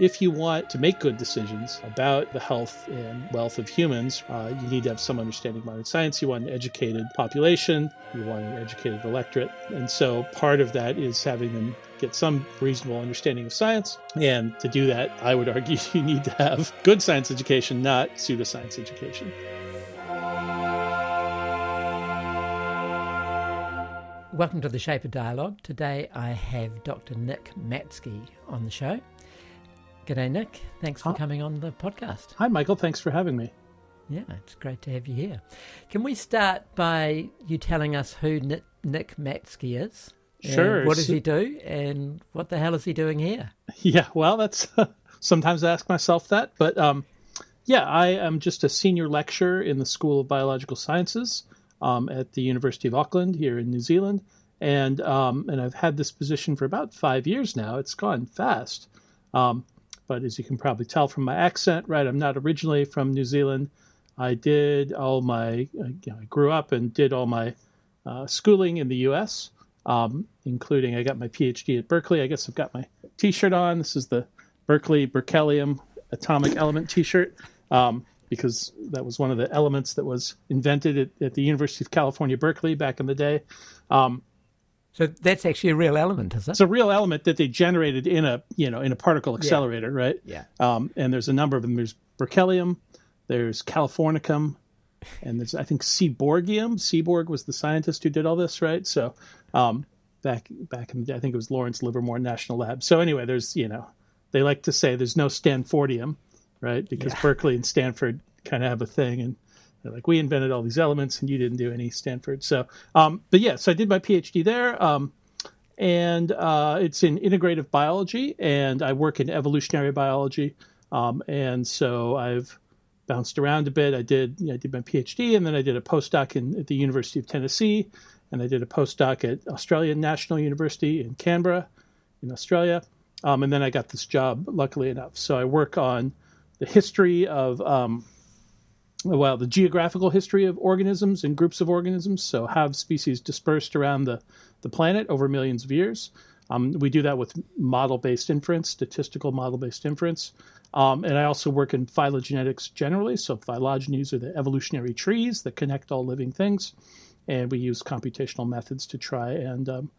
if you want to make good decisions about the health and wealth of humans, uh, you need to have some understanding of modern science. You want an educated population, you want an educated electorate. And so part of that is having them get some reasonable understanding of science. And to do that, I would argue you need to have good science education, not pseudoscience education. Welcome to the Shape of Dialogue. Today I have Dr. Nick Matzke on the show. G'day, Nick. Thanks for coming on the podcast. Hi, Michael. Thanks for having me. Yeah, it's great to have you here. Can we start by you telling us who Nick, Nick Matzke is? Sure. What does he do, and what the hell is he doing here? Yeah, well, that's sometimes I ask myself that, but um, yeah, I am just a senior lecturer in the School of Biological Sciences um, at the University of Auckland here in New Zealand, and um, and I've had this position for about five years now. It's gone fast, um, but as you can probably tell from my accent, right, I'm not originally from New Zealand. I did all my, uh, you know, I grew up and did all my uh, schooling in the U.S., um, including I got my PhD at Berkeley. I guess I've got my T-shirt on. This is the Berkeley Berkelium Atomic Element T-shirt. Um, because that was one of the elements that was invented at, at the University of California, Berkeley back in the day. Um, so that's actually a real element, is it? It's a real element that they generated in a you know in a particle accelerator, yeah. right? Yeah. Um, and there's a number of them. There's berkelium, there's californium, and there's I think seaborgium. Seaborg was the scientist who did all this, right? So um, back back in the day, I think it was Lawrence Livermore National Lab. So anyway, there's you know they like to say there's no Stanfordium, right? Because yeah. Berkeley and Stanford kind of have a thing, and they're like, we invented all these elements, and you didn't do any Stanford. So, um, but yeah, so I did my PhD there, um, and uh, it's in integrative biology, and I work in evolutionary biology, um, and so I've bounced around a bit. I did you know, I did my PhD, and then I did a postdoc in, at the University of Tennessee, and I did a postdoc at Australian National University in Canberra, in Australia. Um, and then I got this job, luckily enough. So I work on the history of, um, well, the geographical history of organisms and groups of organisms. So have species dispersed around the, the planet over millions of years. Um, we do that with model based inference, statistical model based inference. Um, and I also work in phylogenetics generally. So, phylogenies are the evolutionary trees that connect all living things. And we use computational methods to try and um,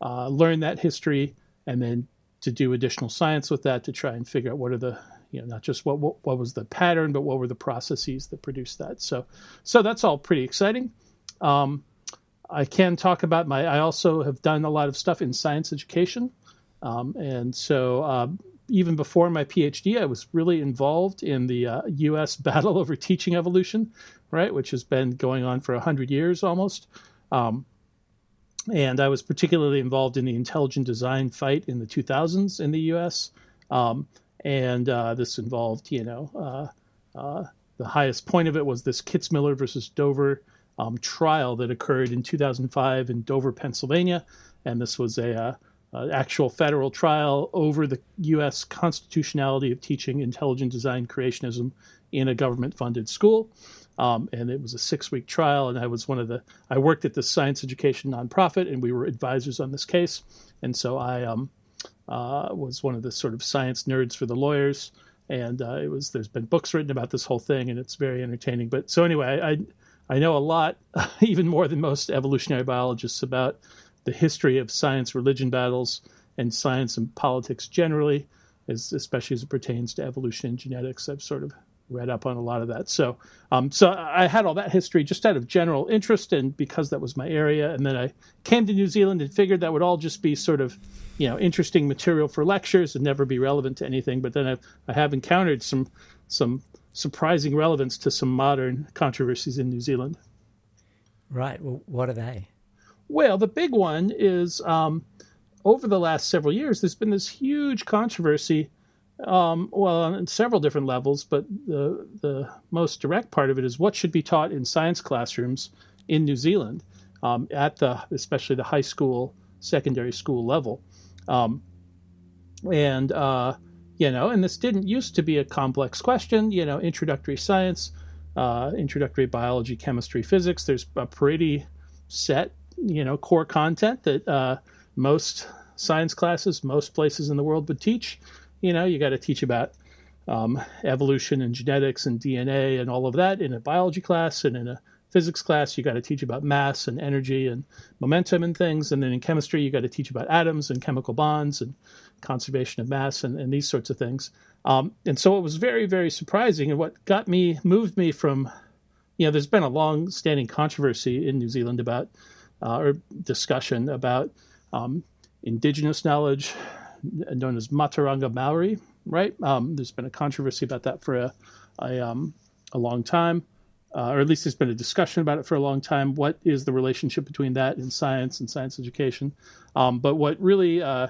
uh, learn that history and then to do additional science with that to try and figure out what are the you know not just what, what what was the pattern but what were the processes that produced that. So so that's all pretty exciting. Um, i can talk about my i also have done a lot of stuff in science education. Um, and so uh, even before my phd i was really involved in the uh, us battle over teaching evolution right which has been going on for 100 years almost. Um, and I was particularly involved in the intelligent design fight in the 2000s in the U.S. Um, and uh, this involved, you know, uh, uh, the highest point of it was this Kitzmiller versus Dover um, trial that occurred in 2005 in Dover, Pennsylvania, and this was a uh, actual federal trial over the U.S. constitutionality of teaching intelligent design creationism in a government-funded school. Um, and it was a six-week trial, and I was one of the. I worked at the science education nonprofit, and we were advisors on this case, and so I um, uh, was one of the sort of science nerds for the lawyers. And uh, it was there's been books written about this whole thing, and it's very entertaining. But so anyway, I I know a lot, even more than most evolutionary biologists, about the history of science religion battles and science and politics generally, as, especially as it pertains to evolution and genetics. I've sort of read up on a lot of that. So, um, so I had all that history just out of general interest, and because that was my area. And then I came to New Zealand and figured that would all just be sort of, you know, interesting material for lectures and never be relevant to anything. But then I've, I have encountered some some surprising relevance to some modern controversies in New Zealand. Right. Well, what are they? Well, the big one is um, over the last several years, there's been this huge controversy um, well, on several different levels, but the the most direct part of it is what should be taught in science classrooms in New Zealand, um, at the especially the high school, secondary school level, um, and uh, you know, and this didn't used to be a complex question. You know, introductory science, uh, introductory biology, chemistry, physics. There's a pretty set, you know, core content that uh, most science classes, most places in the world would teach You know, you got to teach about um, evolution and genetics and DNA and all of that in a biology class and in a physics class. You got to teach about mass and energy and momentum and things. And then in chemistry you got to teach about atoms and chemical bonds and conservation of mass and, and these sorts of things. Um, and so it was very very surprising. And what got me moved me from you know there's been a long standing controversy in new zealand about uh, or discussion about um, indigenous knowledge known as Mātauranga Maori, right? Um, there's been a controversy about that for a, a, um, a long time uh, or at least there's been a discussion about it for a long time. What is the relationship between that and science and science education? Um, but what really uh,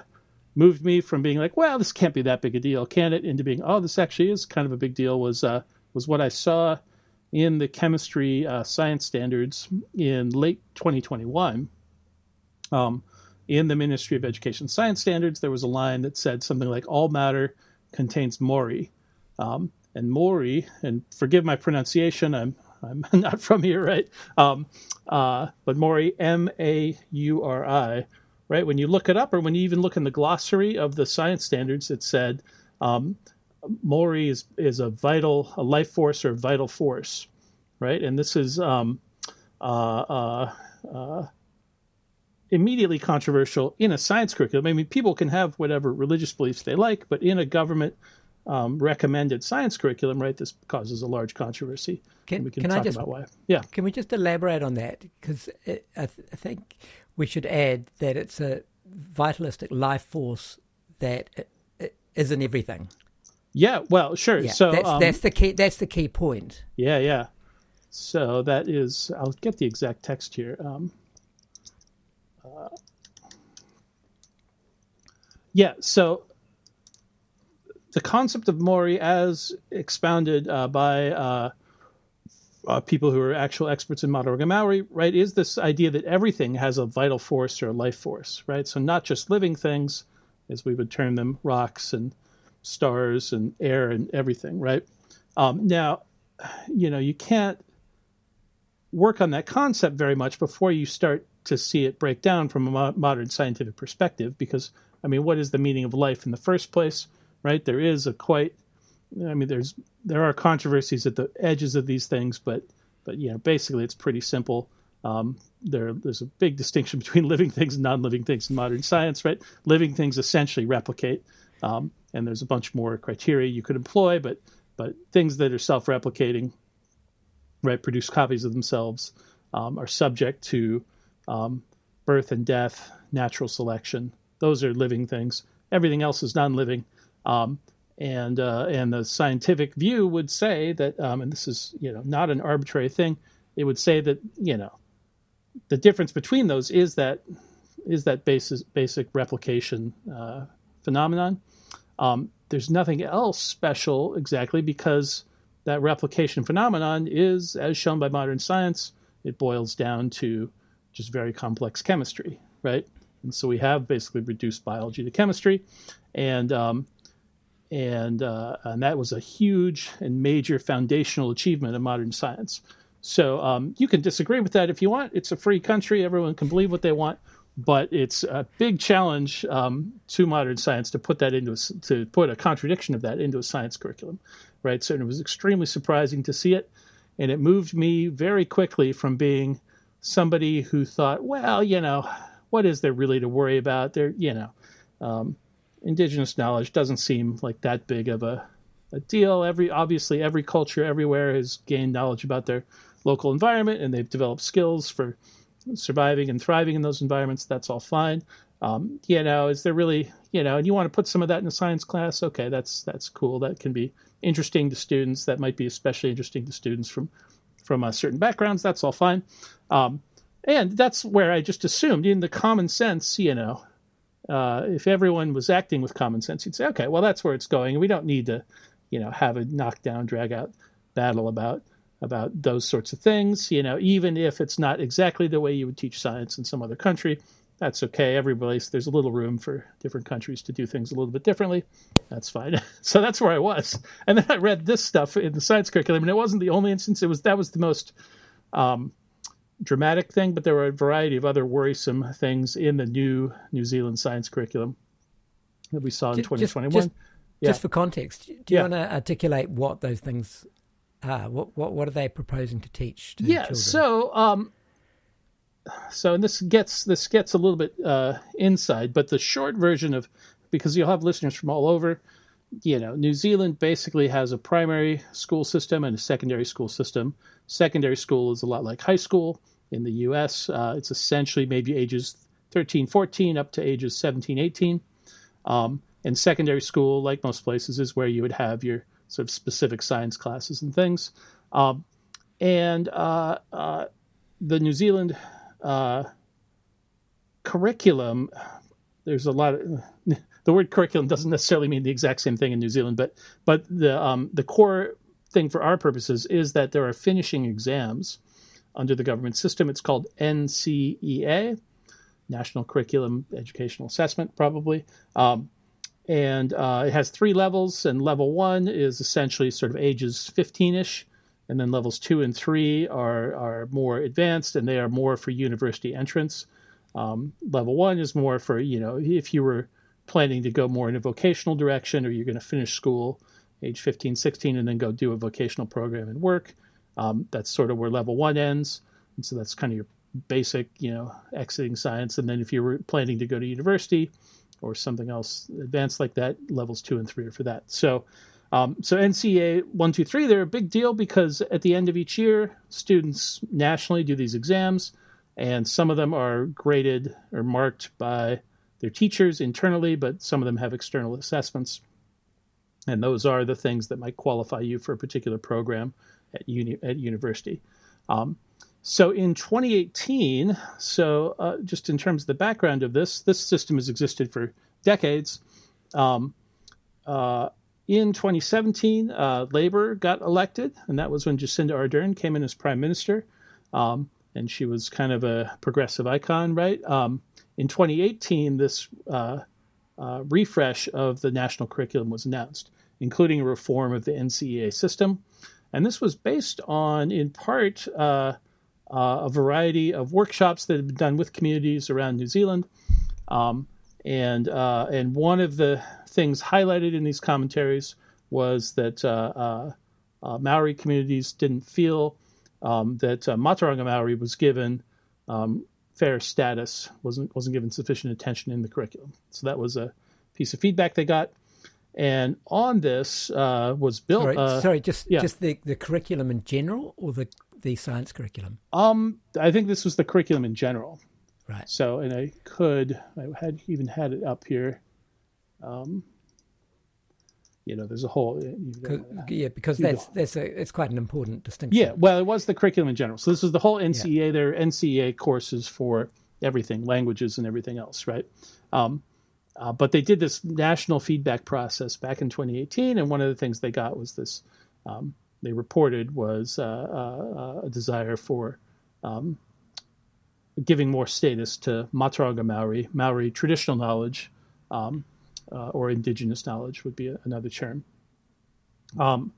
moved me from being like, well, this can't be that big a deal, can it, into being, oh, this actually is kind of a big deal was uh, was what I saw in the chemistry uh, science standards in late 2021. Um, in the Ministry of Education Science Standards, there was a line that said something like, all matter contains mauri. Um, and mauri, and forgive my pronunciation, I'm I'm not from here, right? Um, uh, but Mauri, M A U R I, right? When you look it up, or when you even look in the glossary of the science standards, it said um, Mauri is is a vital, a life force or vital force, right? And this is um, uh, uh, uh, immediately controversial in a science curriculum. I mean, people can have whatever religious beliefs they like, but in a government um, recommended science curriculum, right, this causes a large controversy. Can, we can, can talk I just, about why. Yeah. Can we just elaborate on that? Because I, th- I think we should add that it's a vitalistic life force that isn't everything. Yeah, well, sure. Yeah, so that's, um, that's the key. That's the key point. Yeah, yeah. So that is. I'll get the exact text here. Um, uh, yeah. So the concept of Mauri, as expounded uh, by uh, uh, people who are actual experts in Mātauranga Maori, right, is this idea that everything has a vital force or a life force, right? So not just living things, as we would term them, rocks and stars and air and everything, right? Um, now, you know, you can't work on that concept very much before you start to see it break down from a modern scientific perspective, because I mean, what is the meaning of life in the first place? right? There is a quite, I mean, there's there are controversies at the edges of these things, but but you know, basically, it's pretty simple. Um, there, there's a big distinction between living things and non-living things in modern science, right? Living things essentially replicate, um, and there's a bunch more criteria you could employ, but but things that are self-replicating, right, produce copies of themselves, um, are subject to um, birth and death, natural selection. Those are living things. Everything else is non-living, um, and uh, and the scientific view would say that, um, and this is you know not an arbitrary thing. It would say that you know the difference between those is that is that basic basic replication uh, phenomenon. Um, there's nothing else special exactly because that replication phenomenon is, as shown by modern science, it boils down to just very complex chemistry, right? And so we have basically reduced biology to chemistry, and um, and uh, and that was a huge and major foundational achievement of modern science. So um, you can disagree with that if you want. It's a free country; everyone can believe what they want. But it's a big challenge um, to modern science to put that into a, to put a contradiction of that into a science curriculum, right? So it was extremely surprising to see it, and it moved me very quickly from being somebody who thought, well, you know, what is there really to worry about? There, you know. Um, indigenous knowledge doesn't seem like that big of a, a deal. Every obviously every culture everywhere has gained knowledge about their local environment and they've developed skills for surviving and thriving in those environments. That's all fine. Um, you know, is there really you know, and you want to put some of that in a science class? Okay, that's that's cool. That can be interesting to students. That might be especially interesting to students from from uh, certain backgrounds. That's all fine. Um, and that's where I just assumed in the common sense, you know, uh, if everyone was acting with common sense, you'd say, okay, well, that's where it's going. We don't need to, you know, have a knockdown, drag out battle about about those sorts of things. You know, even if it's not exactly the way you would teach science in some other country, that's okay. Every there's a little room for different countries to do things a little bit differently. That's fine. so that's where I was. And then I read this stuff in the science curriculum, and it wasn't the only instance. It was that was the most um, dramatic thing, but there were a variety of other worrisome things in the new New Zealand science curriculum that we saw in just, 2021. Just, yeah. just for context, do you yeah. want to articulate what those things are? What what what are they proposing to teach? To yeah. Children? So um, so this gets this gets a little bit uh, inside, but the short version of because you'll have listeners from all over. You know, New Zealand basically has a primary school system and a secondary school system. Secondary school is a lot like high school in the U.S. Uh, it's essentially maybe ages 13, 14 up to ages 17, 18. Um, and secondary school, like most places, is where you would have your sort of specific science classes and things. Um, and uh, uh, the New Zealand uh, curriculum, there's a lot of the word curriculum doesn't necessarily mean the exact same thing in New Zealand, but but the um, the core thing for our purposes is that there are finishing exams under the government system. It's called NCEA, National Curriculum Educational Assessment, probably. Um, and uh, it has three levels, and level one is essentially sort of ages 15 ish and then levels two and three are are more advanced, and they are more for university entrance. Um, level one is more for you know if you were planning to go more in a vocational direction, or you're going to finish school age 15, 16, and then go do a vocational program and work. Um, that's sort of where level one ends, and so that's kind of your basic, you know, exiting science. And then if you were planning to go to university or something else advanced like that, levels two and three are for that. So um, so NCEA 123, they're a big deal because at the end of each year, students nationally do these exams, and some of them are graded or marked by their teachers internally, but some of them have external assessments. And those are the things that might qualify you for a particular program at, uni- at university. Um, so in 2018, so uh, just in terms of the background of this, this system has existed for decades. Um, uh, in 2017, uh, Labor got elected, and that was when Jacinda Ardern came in as prime minister. Um, and she was kind of a progressive icon, right? Um, in 2018, this uh, uh, refresh of the national curriculum was announced, including a reform of the NCEA system. And this was based on, in part, uh, uh, a variety of workshops that had been done with communities around New Zealand. Um, and uh, and one of the things highlighted in these commentaries was that uh, uh, uh Maori communities didn't feel um, that uh, Mātauranga Maori was given um, fair status, wasn't wasn't given sufficient attention in the curriculum. So that was a piece of feedback they got. And on this uh, was built. Sorry, sorry just yeah. just the, the curriculum in general, or the the science curriculum? Um, I think this was the curriculum in general. Right. So, and I could, I had even had it up here. Um, you know, there's a whole. yeah, because that's that's a it's quite an important distinction. Yeah, well, it was the curriculum in general. So this was the whole NCEA. Yeah. There are NCEA courses for everything, languages and everything else, right? Um, uh, but they did this national feedback process back in 2018, and one of the things they got was this. Um, they reported was uh, uh, a desire for um, giving more status to Mātauranga Maori, Maori traditional knowledge, um, uh, or indigenous knowledge would be a, another term. Um,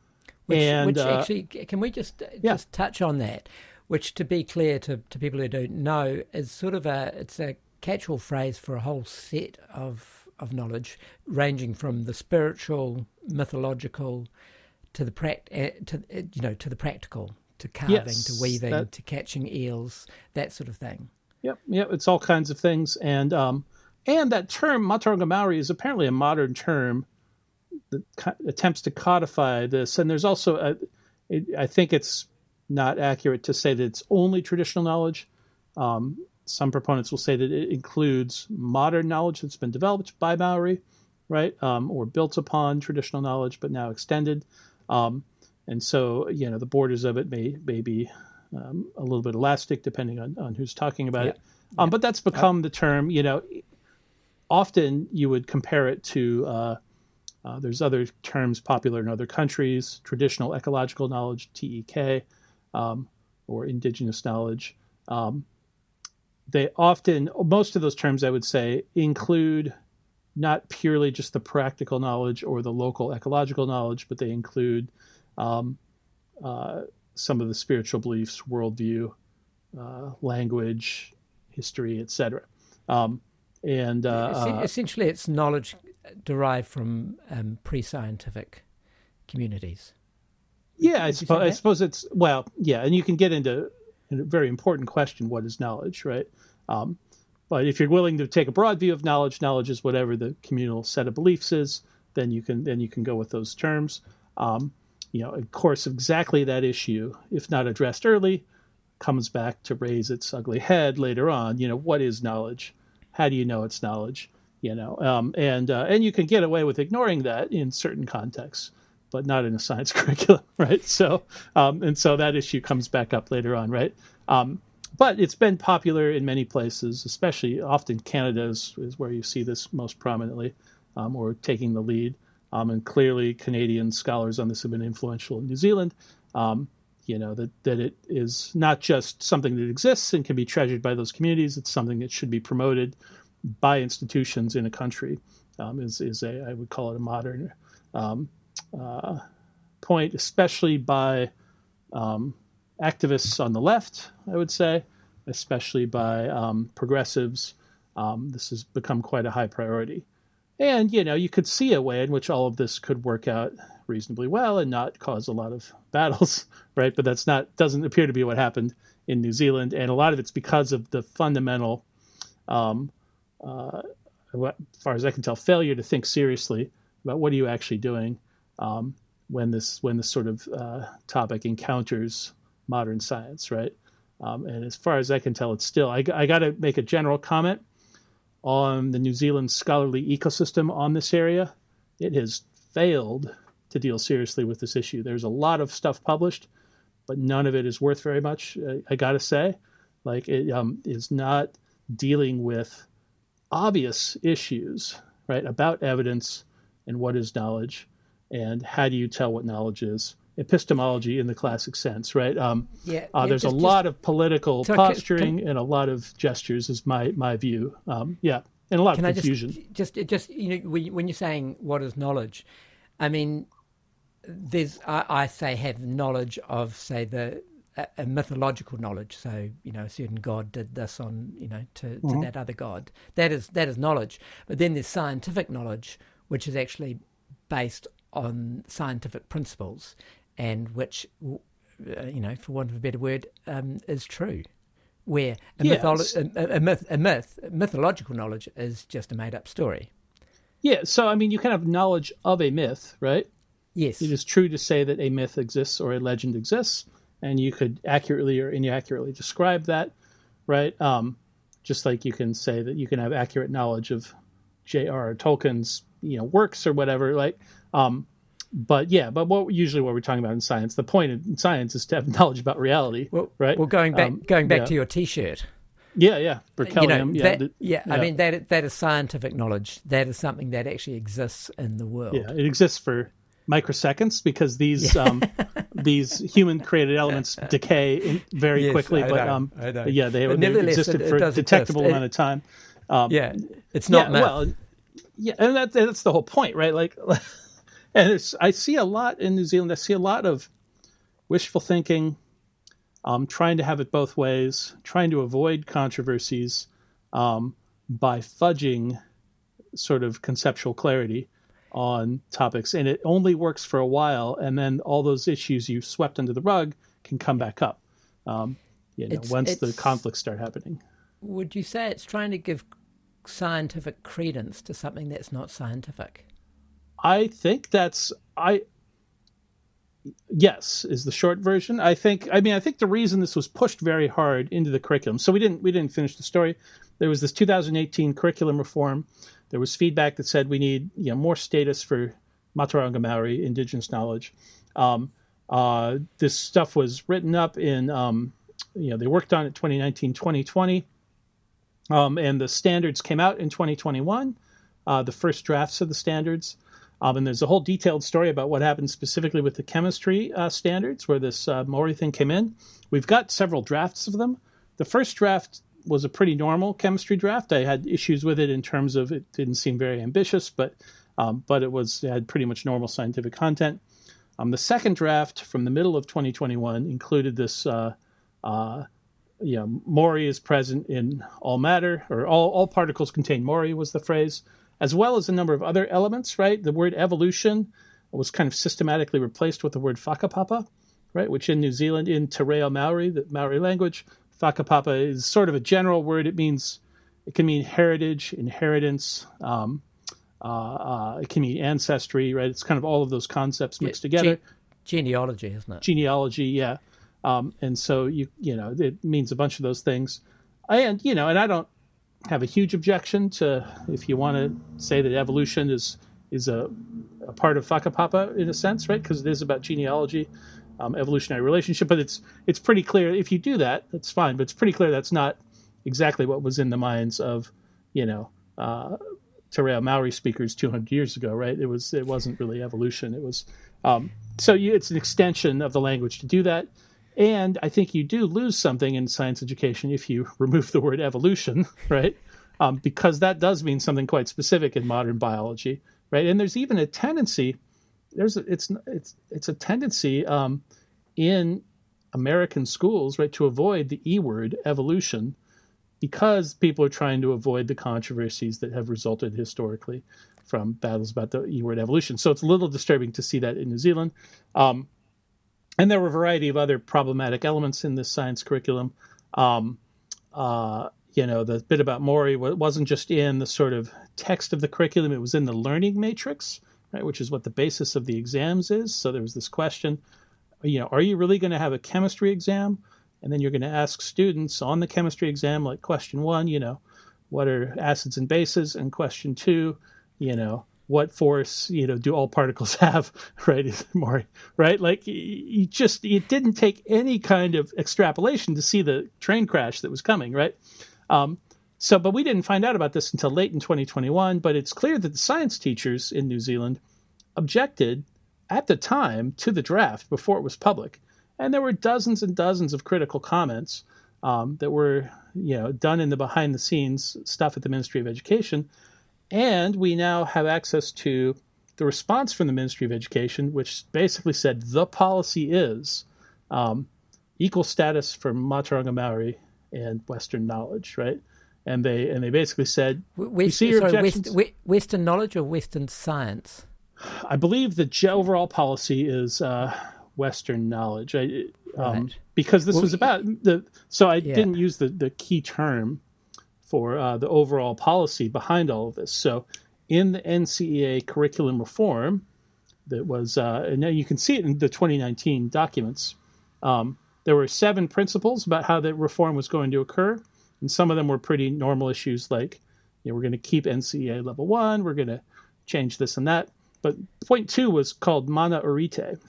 which, and which uh, actually, can we just yeah. just touch on that? Which, to be clear to, to people who don't know, is sort of a it's a catch-all phrase for a whole set of of knowledge, ranging from the spiritual, mythological, to the pract- eh, to eh, you know to the practical to carving, yes, to weaving, that, to catching eels, that sort of thing. Yep, yep, it's all kinds of things, and um, and that term Maori is apparently a modern term that co- attempts to codify this. And there's also, a, it, I think it's not accurate to say that it's only traditional knowledge. Um, some proponents will say that it includes modern knowledge that's been developed by Maori, right, um, or built upon traditional knowledge, but now extended. Um, and so you know the borders of it may may be um, a little bit elastic depending on, on who's talking about yeah. it. Um, yeah. But that's become the term. You know, often you would compare it to. Uh, uh, there's other terms popular in other countries: traditional ecological knowledge (TEK) um, or indigenous knowledge. Um, they often, most of those terms, I would say, include not purely just the practical knowledge or the local ecological knowledge, but they include um, uh, some of the spiritual beliefs, worldview, uh, language, history, etc. Um, and uh, essentially, it's knowledge derived from um, pre-scientific communities. Yeah, I suppose, I suppose it's well, yeah, and you can get into a very important question: what is knowledge, right? Um, but if you're willing to take a broad view of knowledge, knowledge is whatever the communal set of beliefs is. Then you can then you can go with those terms. Um, you know, of course, exactly that issue, if not addressed early, comes back to raise its ugly head later on. You know, what is knowledge? How do you know it's knowledge? You know, um, and uh, and you can get away with ignoring that in certain contexts but not in a science curriculum, right? So, um, and so that issue comes back up later on, right? Um, but it's been popular in many places, especially often Canada is, is where you see this most prominently, um, or taking the lead. Um, and clearly, Canadian scholars on this have been influential in New Zealand. Um, you know that that it is not just something that exists and can be treasured by those communities. It's something that should be promoted by institutions in a country. Um, is is a I would call it a modern um, uh, point, especially by um, activists on the left, I would say, especially by um, progressives. This has become quite a high priority. And, you know, you could see a way in which all of this could work out reasonably well and not cause a lot of battles, right? But that's not, doesn't appear to be what happened in New Zealand. And a lot of it's because of the fundamental, um, uh, as far as I can tell, failure to think seriously about what are you actually doing um, when this when this sort of uh, topic encounters modern science, right? Um, and as far as I can tell, it's still. I, I got to make a general comment on the New Zealand scholarly ecosystem on this area. It has failed to deal seriously with this issue. There's a lot of stuff published, but none of it is worth very much. I, I got to say, like it um, is not dealing with obvious issues, right, about evidence and what is knowledge and how do you tell what knowledge is? Epistemology in the classic sense, right? Um, yeah, uh, there's just, a lot of political posturing can, and a lot of gestures, is my my view. Um, yeah, and a lot of confusion. Just, just, just you know, when you're saying what is knowledge, I mean, there's I, I say have knowledge of say the a, a, mythological knowledge. So you know, a certain god did this on you know to, to mm-hmm. that other god. That is that is knowledge. But then there's scientific knowledge, which is actually based on scientific principles and which, uh, you know, for want of a better word, um, is true. Where a, yes. mytholo- a, a, myth, a myth, mythological knowledge is just a made up story. Yeah, so I mean, you can have knowledge of a myth, right? Yes. It is true to say that a myth exists or a legend exists, and you could accurately or inaccurately describe that, right? Um, just like you can say that you can have accurate knowledge of J.R.R. Tolkien's, you know, works or whatever. Like, um, but yeah, but what usually what we're talking about in science, the point in science is to have knowledge about reality, well, right? Well, going back um, going back yeah. to your T-shirt. Yeah, yeah, Berkelium. You know, yeah, that, yeah, yeah, I mean that that is scientific knowledge. That is something that actually exists in the world. Yeah, it exists for microseconds because these um, these human created elements decay in, very yes, quickly. I but um, but yeah, they, they existed it, for a detectable exist. amount of time. Um, yeah, it's not yeah, well, yeah, and that, that's the whole point, right? Like and it's I see a lot in New Zealand. I see a lot of wishful thinking, um, trying to have it both ways, trying to avoid controversies um, by fudging sort of conceptual clarity on topics, and it only works for a while, and then all those issues you swept under the rug can come back up. Um, you know, it's, once it's, the conflicts start happening. Would you say it's trying to give scientific credence to something that's not scientific? I think that's I yes is the short version. I think I mean I think the reason this was pushed very hard into the curriculum. So we didn't we didn't finish the story. There was this 2018 curriculum reform. There was feedback that said we need you know more status for Mātauranga Maori indigenous knowledge. Um, uh, this stuff was written up in um, you know they worked on it 2019 2020 um, and the standards came out in 2021 uh, the first drafts of the standards um, and there's a whole detailed story about what happened specifically with the chemistry uh, standards where this uh, Maori thing came in. We've got several drafts of them. The first draft was a pretty normal chemistry draft. I had issues with it in terms of it didn't seem very ambitious, but um, but it was it had pretty much normal scientific content. Um, the second draft from the middle of 2021 included this. Uh, uh, you know, Mauri is present in all matter, or all, all particles contain Mauri was the phrase. As well as a number of other elements. Right, the word evolution was kind of systematically replaced with the word whakapapa, right, which in New Zealand in Te Reo Maori, the Maori language, whakapapa is sort of a general word. It means it can mean heritage, inheritance. Um, uh, uh, it can mean ancestry, right? It's kind of all of those concepts mixed yeah, together. Ge- genealogy, isn't it? Genealogy, yeah. Um, and so you you know it means a bunch of those things, and you know, and I don't have a huge objection to if you want to say that evolution is is a, a part of Whakapapa in a sense, right? Because it is about genealogy, um, evolutionary relationship. But it's it's pretty clear if you do that, that's fine. But it's pretty clear that's not exactly what was in the minds of you know uh, Te Maori speakers 200 years ago, right? It was it wasn't really evolution. It was um, so you, it's an extension of the language to do that. And I think you do lose something in science education if you remove the word evolution, right? Um, because that does mean something quite specific in modern biology, right? And there's even a tendency. There's a, it's it's it's a tendency um, in American schools, right, to avoid the e word evolution because people are trying to avoid the controversies that have resulted historically from battles about the E word evolution. So it's a little disturbing to see that in New Zealand. Um, and there were a variety of other problematic elements in this science curriculum. Um, uh, you know, the bit about Maori wasn't just in the sort of text of the curriculum, it was in the learning matrix, right, which is what the basis of the exams is. So there was this question, you know, are you really going to have a chemistry exam? And then you're going to ask students on the chemistry exam, like question one, you know, what are acids and bases? And question two, you know, what force, you know, do all particles have, right? More, right? Like you just, it didn't take any kind of extrapolation to see the train crash that was coming, right? Um, so, but we didn't find out about this until late in 2021. But it's clear that the science teachers in New Zealand objected at the time to the draft before it was public and there were dozens and dozens of critical comments um, that were you know done in the behind the scenes stuff at the Ministry of Education, and we now have access to the response from the Ministry of Education, which basically said the policy is um, equal status for Mātauranga Maori and Western knowledge, right? And they and they basically said, West, see your sorry, West, Western knowledge or Western science? I believe the overall policy is uh, Western knowledge. I, um, right. Because this well, was about the. So I yeah. didn't use the, the key term for uh, the overall policy behind all of this. So in the NCEA curriculum reform, that was, uh, and now you can see it in the 2019 documents. Um, there were seven principles about how the reform was going to occur, and some of them were pretty normal issues, like you know, we're going to keep NCEA level one, we're going to change this and that. But point two was called mana orite,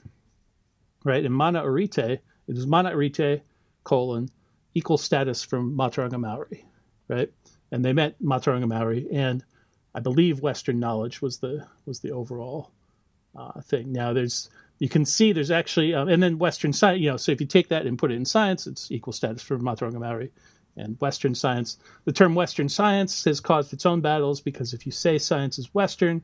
right? And mana orite, it is mana orite colon equal status from Mātauranga Maori, right? And they meant Mātauranga Maori, and I believe Western knowledge was the was the overall uh, thing. Now there's you can see there's actually um, and then Western science, you know, so if you take that and put it in science, it's equal status for Mātauranga Maori and Western science. The term Western science has caused its own battles because if you say science is Western,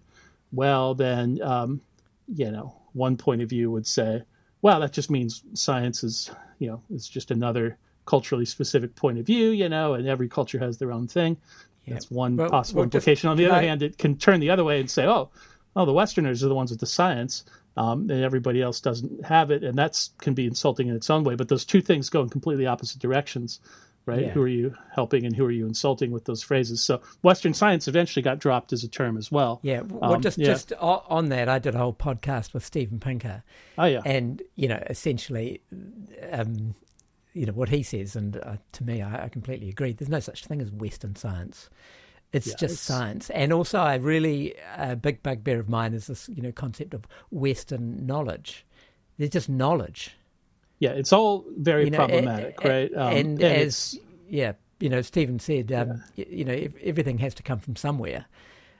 well then um, you know one point of view would say well, that just means science is, you know, is just another culturally specific point of view, you know, and every culture has their own thing. Yeah. That's one well, possible well, implication. On the other I... hand, it can turn the other way and say, oh, oh, the Westerners are the ones with the science, um, and everybody else doesn't have it, and that's can be insulting in its own way. But those two things go in completely opposite directions right? Yeah. Who are you helping and who are you insulting with those phrases? So Western science eventually got dropped as a term as well. Yeah. Well, um, just yeah. just on that, I did a whole podcast with Steven Pinker. Oh yeah. And you know, essentially, um, you know what he says, and uh, to me, I, I, completely agree. There's no such thing as Western science. It's yeah, just it's... science, and also, I really a big bugbear of mine is this, you know, concept of Western knowledge. There's just knowledge yeah, it's all very you know, problematic, right? Um, and, and, as yeah, you know, Steven said, um, yeah. you know, everything has to come from somewhere.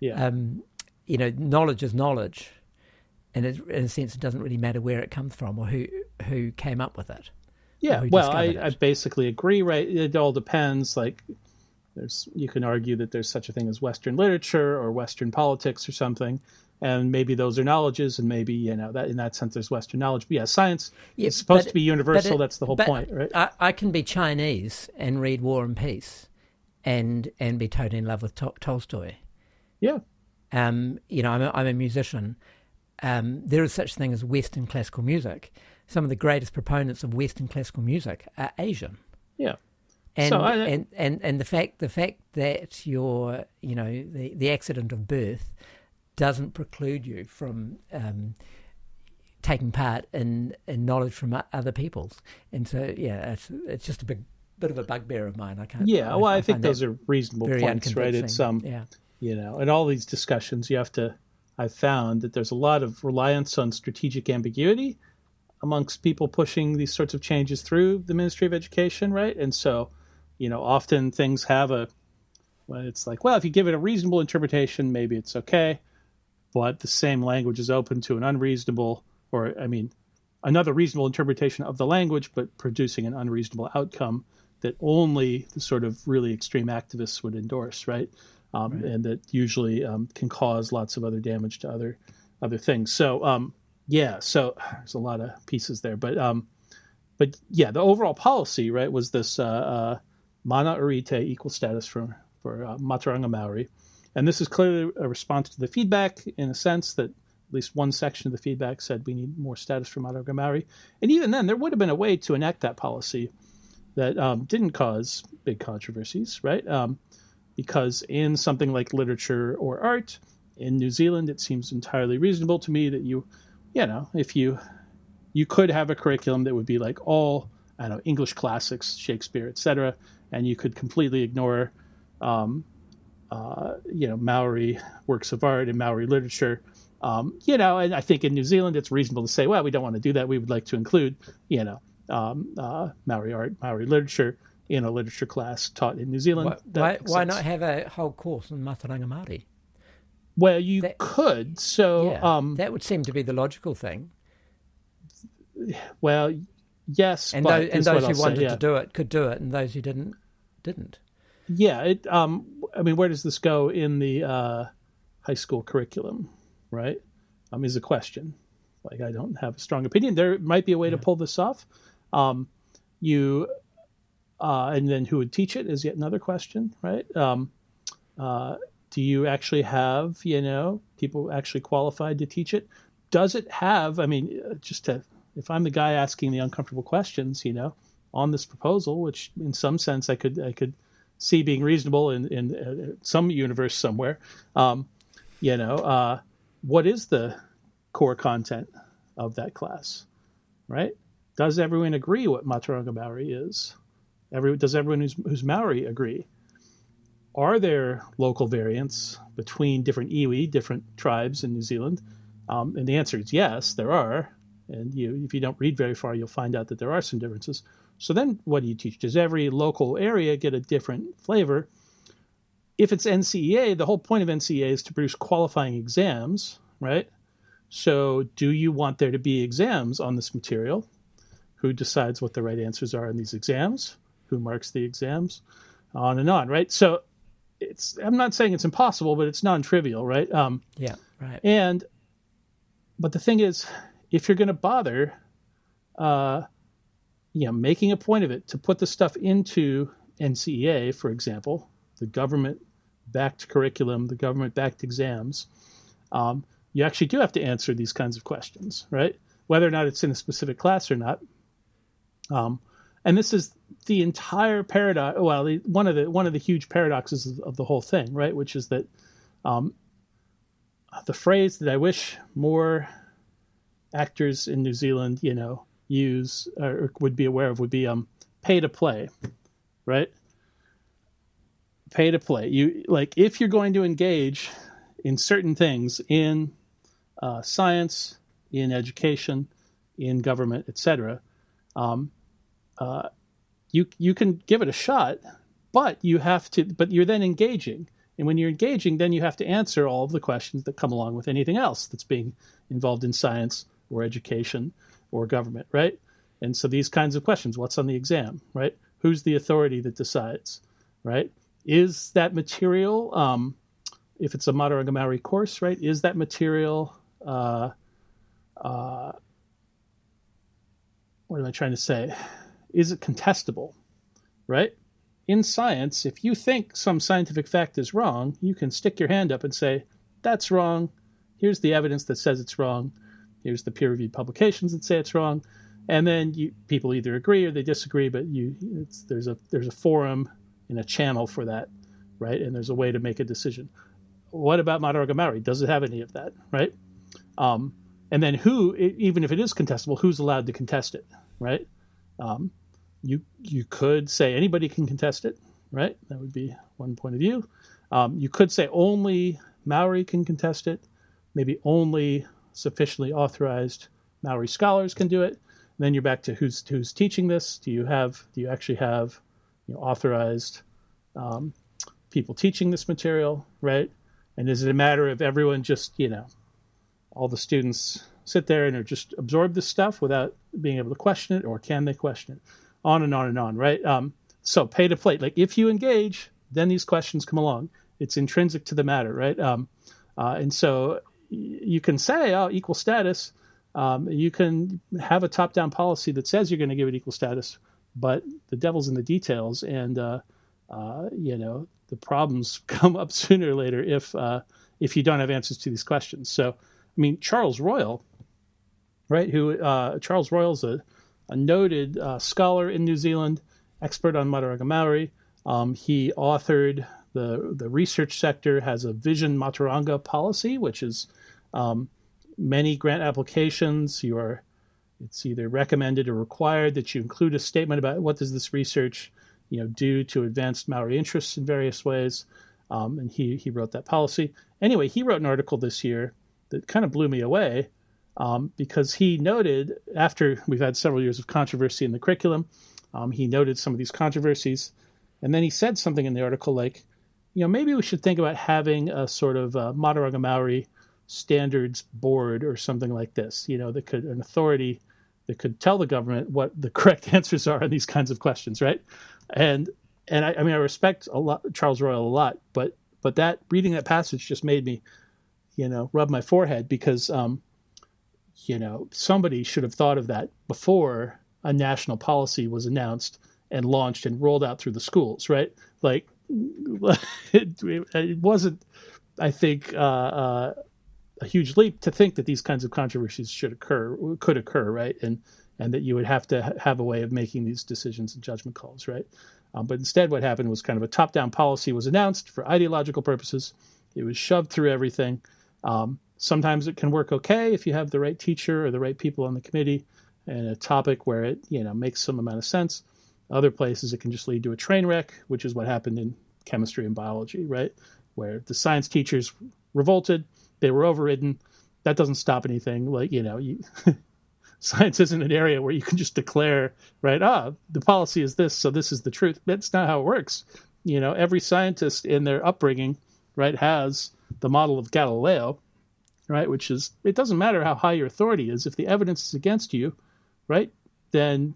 Yeah. Um, you know, knowledge is knowledge, and it, in a sense, it doesn't really matter where it comes from or who who came up with it. Yeah, well, I, I basically agree. Right, it all depends. Like, there's you can argue that there's such a thing as Western literature or Western politics or something, and maybe those are knowledges, and maybe you know that in that sense there's Western knowledge. But yeah, science yeah, is supposed but, to be universal. It, That's the whole point, right? I, I, can be Chinese and read War and Peace, and and be totally in love with to- Tolstoy. Yeah, Um, you know, I'm a, I'm a musician. Um, there is such thing as Western classical music. Some of the greatest proponents of Western classical music are Asian. Yeah. And, so I, and, and and the fact the fact that your you know the, the accident of birth doesn't preclude you from um, taking part in, in knowledge from other peoples. And so yeah, it's it's just a big bit of a bugbear of mine. I can't. Yeah, I, well, I, I think those are reasonable points, right? It's um, yeah. you know, in all these discussions, you have to. I've found that there's a lot of reliance on strategic ambiguity amongst people pushing these sorts of changes through the Ministry of Education, right? And so you know, often things have a, well, it's like, well, if you give it a reasonable interpretation, maybe it's okay. But the same language is open to an unreasonable, or I mean, another reasonable interpretation of the language, but producing an unreasonable outcome that only the sort of really extreme activists would endorse, right? Um, right. And that usually um, can cause lots of other damage to other other things. So um, yeah, so there's a lot of pieces there, but um, but yeah, the overall policy, right, was this uh, uh, mana orite equal status for, for uh, Mātauranga Maori. And this is clearly a response to the feedback in a sense that at least one section of the feedback said we need more status for Mātauranga Maori. And even then, there would have been a way to enact that policy that um, didn't cause big controversies, right? Um, because in something like literature or art in New Zealand, it seems entirely reasonable to me that you, you know, if you you could have a curriculum that would be like all I don't know English classics, Shakespeare, etc., and you could completely ignore, um, uh, you know, Maori works of art and Maori literature. Um, you know, and I think in New Zealand it's reasonable to say, well, we don't want to do that. We would like to include, you know, um, uh, Maori art, Maori literature in a literature class taught in New Zealand. Why, why, why not have a whole course on Mātauranga Māori? Well, you that, could. So yeah, um, that would seem to be the logical thing. Well, Yes, and those, and those who wanted yeah. to do it could do it, and those who didn't didn't. Yeah, it. Um, I mean, where does this go in the uh, high school curriculum? Right, um, is a question. Like, I don't have a strong opinion. There might be a way yeah. to pull this off. Um, you, uh, and then who would teach it is yet another question, right? Um, uh, do you actually have, you know, people actually qualified to teach it? Does it have? I mean, uh, just to if I'm the guy asking the uncomfortable questions, you know, on this proposal, which in some sense I could I could see being reasonable in in uh, some universe somewhere, um, you know, uh, what is the core content of that class, right? Does everyone agree what Mātauranga Maori is? Every, does everyone who's, who's Maori agree? Are there local variants between different iwi, different tribes in New Zealand? Um, and the answer is yes, there are. And you, if you don't read very far, you'll find out that there are some differences. So then what do you teach? Does every local area get a different flavor? If it's NCEA, the whole point of NCEA is to produce qualifying exams, right? So do you want there to be exams on this material? Who decides what the right answers are in these exams? Who marks the exams? On and on, right? So it's I'm not saying it's impossible, but it's non-trivial, right? Um, yeah, right. And but the thing is, if you're going to bother, uh, you know, making a point of it to put the stuff into NCEA, for example, the government backed curriculum, the government backed exams, um, you actually do have to answer these kinds of questions, right? Whether or not it's in a specific class or not. Um, and this is the entire paradox. Well, the, one of the one of the huge paradoxes of, of the whole thing, right? Which is that um, the phrase that I wish more actors in New Zealand, you know, use or would be aware of would be um, pay to play, right? Pay to play. You like if you're going to engage in certain things in uh, science, in education, in government, etc. Um, uh, you you can give it a shot, but you have to. But you're then engaging, and when you're engaging, then you have to answer all of the questions that come along with anything else that's being involved in science or education or government, right? And so these kinds of questions what's on the exam, right? Who's the authority that decides, right? Is that material, um, if it's a Mātauranga Maori course, right? Is that material, uh, uh, what am I trying to say? Is it contestable, right? In science, if you think some scientific fact is wrong, you can stick your hand up and say, that's wrong. Here's the evidence that says it's wrong. Here's the peer-reviewed publications that say it's wrong, and then you, people either agree or they disagree. But you, there's a there's a forum and a channel for that, right? And there's a way to make a decision. What about Mātauranga Maori? Does it have any of that, right? Um, and then who, even if it is contestable, who's allowed to contest it, right? Um, you you could say anybody can contest it, right? That would be one point of view. Um, you could say only Maori can contest it. Maybe only sufficiently authorized Maori scholars can do it. And then you're back to who's who's teaching this. Do you have do you actually have you know, authorized um, people teaching this material, right? And is it a matter of everyone just you know all the students sit there and just absorb this stuff without being able to question it, or can they question it? On and on and on, right? Um, so pay to play. Like if you engage, then these questions come along. It's intrinsic to the matter, right? Um, uh, and so you can say, oh, equal status. Um, you can have a top-down policy that says you're going to give it equal status, but the devil's in the details, and uh, uh, you know the problems come up sooner or later if uh, if you don't have answers to these questions. So, I mean, Charles Royal, right? Who uh, Charles Royal's a, a noted uh, scholar in New Zealand, expert on Mātauranga Maori. Um, he authored the the research sector has a Vision Mātauranga policy, which is um, many grant applications. You are it's either recommended or required that you include a statement about what does this research you know do to advance Maori interests in various ways. Um, and he he wrote that policy. Anyway, he wrote an article this year that kind of blew me away um, because he noted after we've had several years of controversy in the curriculum, um, he noted some of these controversies, and then he said something in the article like, you know, maybe we should think about having a sort of uh, Maori standards board or something like this. You know, that could an authority that could tell the government what the correct answers are on these kinds of questions, right? And and I, I mean, I respect a lot Charles Royal a lot, but but that reading that passage just made me, you know, rub my forehead because, um, you know, somebody should have thought of that before a national policy was announced and launched and rolled out through the schools, right? Like it, it wasn't, I think, uh, uh, a huge leap to think that these kinds of controversies should occur, could occur, right? And and that you would have to have a way of making these decisions and judgment calls, right? Um, but instead, what happened was kind of a top-down policy was announced for ideological purposes. It was shoved through everything. Um, sometimes it can work okay if you have the right teacher or the right people on the committee and a topic where it you know makes some amount of sense. Other places it can just lead to a train wreck, which is what happened in chemistry and biology, right? Where the science teachers revolted, they were overridden. That doesn't stop anything. Like, you know, you, science isn't an area where you can just declare, right, ah, the policy is this, so this is the truth. That's not how it works. You know, every scientist in their upbringing, right, has the model of Galileo, right, which is it doesn't matter how high your authority is. If the evidence is against you, right, then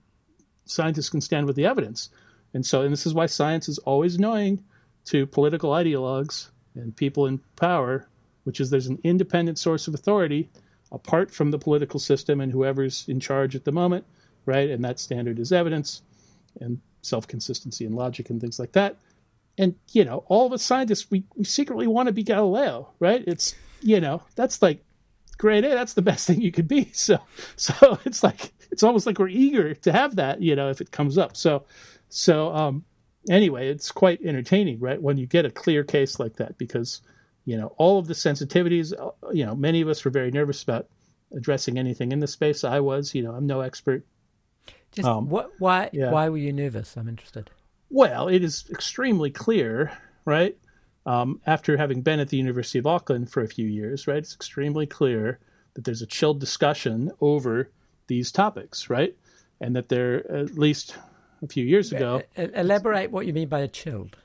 scientists can stand with the evidence. And so, and this is why science is always annoying to political ideologues and people in power, which is there's an independent source of authority apart from the political system and whoever's in charge at the moment, right? And that standard is evidence and self consistency and logic and things like that. And, you know, all of us scientists, we, we secretly want to be Galileo, right? It's, you know, that's like grade A, that's the best thing you could be. So, so it's like, it's almost like we're eager to have that, you know, if it comes up. So, so um, anyway, it's quite entertaining, right? When you get a clear case like that, because you know all of the sensitivities. Uh, you know, many of us were very nervous about addressing anything in the space. I was, you know, I'm no expert. Just um, what? Why? Yeah. Why were you nervous? I'm interested. Well, it is extremely clear, right? Um, after having been at the University of Auckland for a few years, right? It's extremely clear that there's a chilled discussion over these topics, right? And that there, at least a few years ago. Elaborate what you mean by a chilled.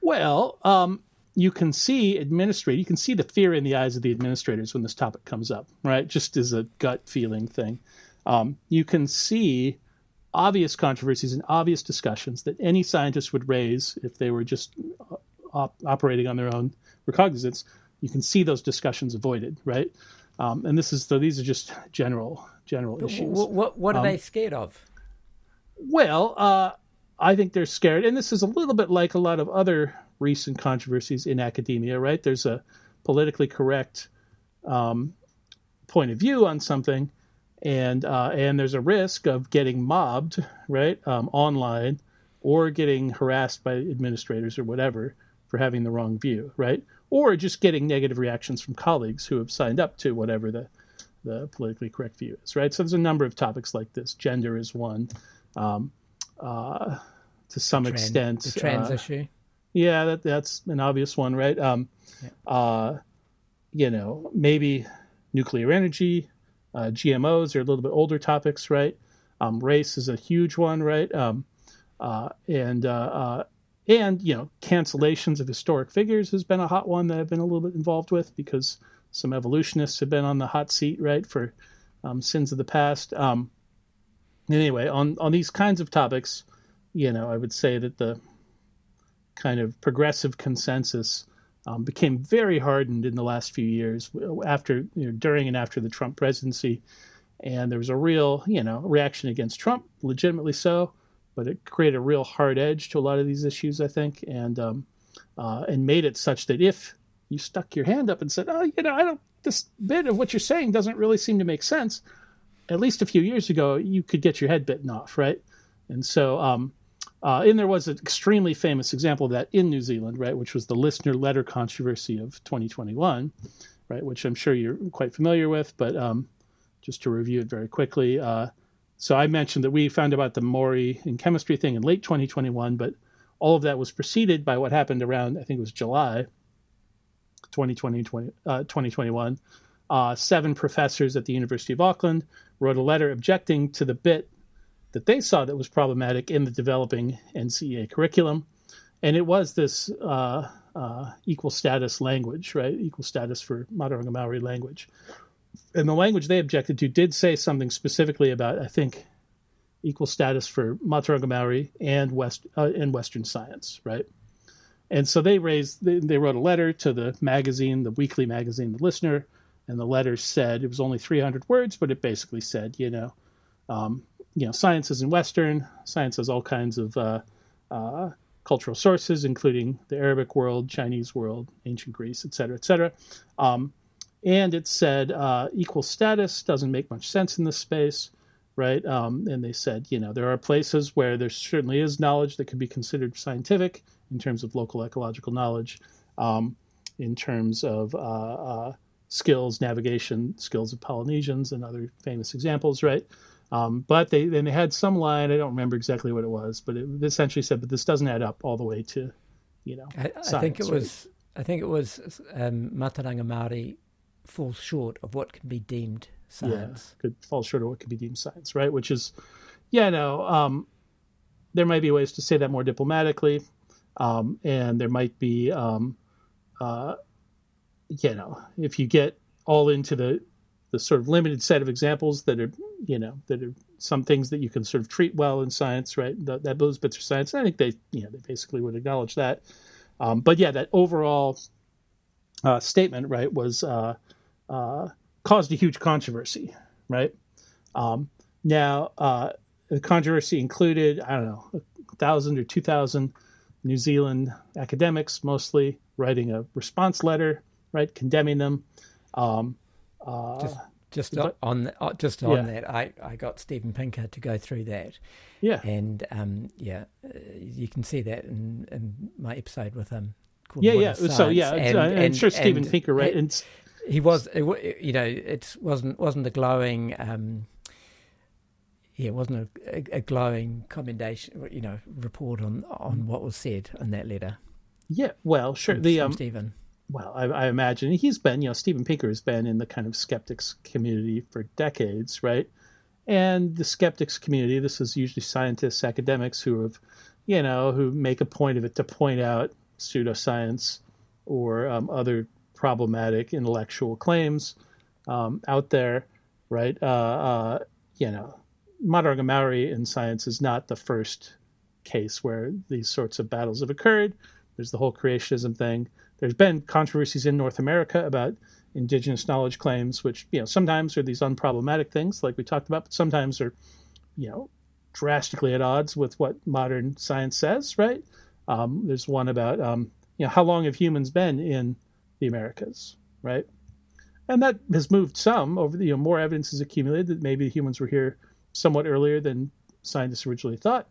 Well, um, you can see administrator, you can see the fear in the eyes of the administrators when this topic comes up, right? Just as a gut feeling thing. Um, you can see obvious controversies and obvious discussions that any scientist would raise if they were just uh, op- operating on their own recognizance. You can see those discussions avoided, right? Um, and this is so these are just general general issues. What what, what are um, they scared of? Well, uh, I think they're scared, and this is a little bit like a lot of other recent controversies in academia. Right? There's a politically correct um, point of view on something, and uh, and there's a risk of getting mobbed, right, um, online, or getting harassed by administrators or whatever for having the wrong view, right, or just getting negative reactions from colleagues who have signed up to whatever the the politically correct view is, right? So there's a number of topics like this. Gender is one, um, uh, to some trans, extent. The trans uh, issue. Yeah, that, that's an obvious one, right? Um, yeah. uh, you know, maybe nuclear energy, uh, GMOs are a little bit older topics, right? Um, race is a huge one, right? Um, uh, and uh, uh, and you know, cancellations of historic figures has been a hot one that I've been a little bit involved with because some evolutionists have been on the hot seat, right, for um, sins of the past. Um, anyway, on on these kinds of topics, you know, I would say that the kind of progressive consensus um, became very hardened in the last few years after you know, during and after the Trump presidency, and there was a real you know reaction against Trump, legitimately so, but it created a real hard edge to a lot of these issues, I think, and um, uh, and made it such that if you stuck your hand up and said, "Oh, you know, I don't this bit of what you're saying doesn't really seem to make sense," at least a few years ago, you could get your head bitten off, right? And so, um, uh, and there was an extremely famous example of that in New Zealand, right, which was the listener letter controversy of 2021, right, which I'm sure you're quite familiar with, but um, just to review it very quickly. Uh, so I mentioned that we found about the mauri in chemistry thing in late 2021, but all of that was preceded by what happened around, I think it was July 2020, 20, uh, 2021. Uh, seven professors at the University of Auckland wrote a letter objecting to the bit that they saw that was problematic in the developing NCEA curriculum. And it was this uh, uh, equal status language, right? Equal status for Maori language. And the language they objected to did say something specifically about, I think, equal status for Mātauranga Maori and West uh, and Western science, right? And so they raised, they, they wrote a letter to the magazine, the weekly magazine, the Listener, and the letter said it was only 300 words, but it basically said, you know, um, you know, science is in Western. Science has all kinds of uh, uh, cultural sources, including the Arabic world, Chinese world, ancient Greece, et cetera, et cetera. Um, and it said uh, equal status doesn't make much sense in this space, right? Um, and they said, you know, there are places where there certainly is knowledge that could be considered scientific in terms of local ecological knowledge, um, in terms of uh, uh, skills, navigation skills of Polynesians, and other famous examples, right? Um, but they then they had some line. I don't remember exactly what it was, but it essentially said, "But this doesn't add up all the way to, you know." I, I think it right? was. I think it was um, Mātauranga Maori falls short of what can be deemed science. Yeah, could fall short of what could be deemed science, right? Which is, yeah, no. Um, there might be ways to say that more diplomatically, um, and there might be, um, uh, you know, if you get all into the the sort of limited set of examples that are, you know, that are some things that you can sort of treat well in science, right? That, that those bits of science. I think they, you know, they basically would acknowledge that. Um, but yeah, that overall uh, statement, right, was uh, uh, caused a huge controversy, right? Um, now, uh, the controversy included, I don't know, a thousand or two thousand New Zealand academics, mostly writing a response letter, right, condemning them. Um, uh, just just but, on uh, just on yeah. that, I, I got Steven Pinker to go through that. Yeah, and um, yeah, uh, you can see that in, in my episode with him. yeah, yeah. So yeah, and, uh, and, sure Steven Pinker, right? And, he was, you know, it wasn't wasn't a glowing. Um, yeah, it wasn't a, a, glowing commendation, you know, report on on what was said in that letter. Yeah, well, sure. From, the um, Steven well, I, I, imagine he's been, you know, Steven Pinker has been in the kind of skeptics community for decades, right? And the skeptics community, this is usually scientists, academics who have, you know, who make a point of it to point out pseudoscience or um, other problematic intellectual claims um, out there, right? Uh, uh, you know, Mātauranga Maori in science is not the first case where these sorts of battles have occurred. There's the whole creationism thing. There's been controversies in North America about indigenous knowledge claims, which you know sometimes are these unproblematic things, like we talked about, but sometimes are you know drastically at odds with what modern science says. Right? Um, there's one about um, you know how long have humans been in the Americas, right? And that has moved some over the, you know, more evidence is accumulated that maybe humans were here somewhat earlier than scientists originally thought.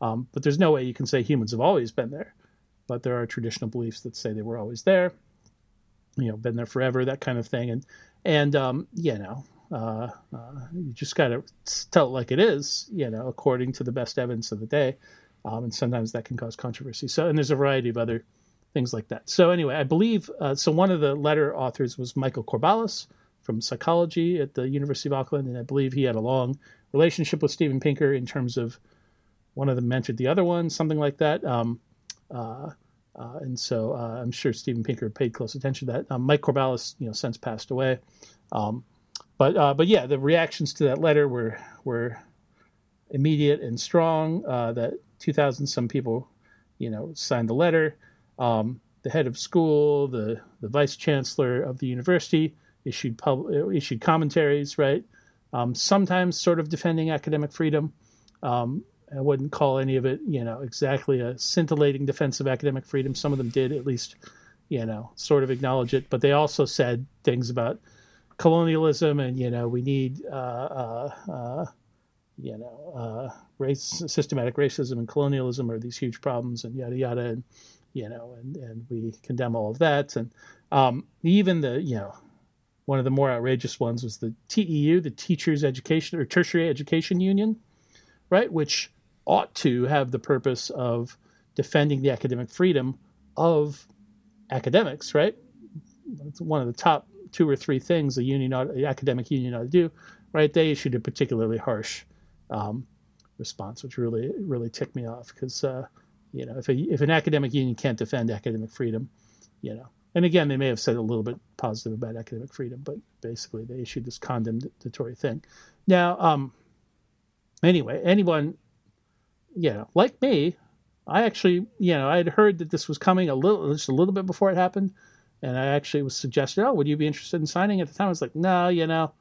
Um, but there's no way you can say humans have always been there. But there are traditional beliefs that say they were always there, you know, been there forever, that kind of thing. And, and um, you know, uh, uh, you just got to tell it like it is, you know, according to the best evidence of the day. Um, and sometimes that can cause controversy. So, and there's a variety of other things like that. So, anyway, I believe uh, so. One of the letter authors was Michael Corballis from psychology at the University of Auckland, and I believe he had a long relationship with Steven Pinker in terms of one of them mentored the other one, something like that. Um, uh, uh, and so uh, I'm sure Steven Pinker paid close attention to that. Um, Mike Corballis, you know, since passed away. Um, but uh, but yeah, the reactions to that letter were were immediate and strong. Uh, that 2,000 some people, you know, signed the letter. Um, the head of school, the the vice chancellor of the university issued pub, issued commentaries, right? Um, sometimes sort of defending academic freedom. Um, I wouldn't call any of it, you know, exactly a scintillating defense of academic freedom. Some of them did at least, you know, sort of acknowledge it, but they also said things about colonialism and you know we need uh, uh, uh, you know uh, race systematic racism and colonialism are these huge problems and yada yada and you know and and we condemn all of that and um, even the you know one of the more outrageous ones was the TEU the Teachers Education or Tertiary Education Union right which ought to have the purpose of defending the academic freedom of academics right it's one of the top two or three things a union, ought, an academic union ought to do, right? They issued a particularly harsh um, response, which really really ticked me off because uh, you know if a, if an academic union can't defend academic freedom, you know, and again they may have said a little bit positive about academic freedom, but basically they issued this condemnatory thing. Now, um, anyway, anyone, you know, like me, I actually, you know, I had heard that this was coming a little, just a little bit before it happened. And I actually was suggested, oh, would you be interested in signing? At the time, I was like, no, you know,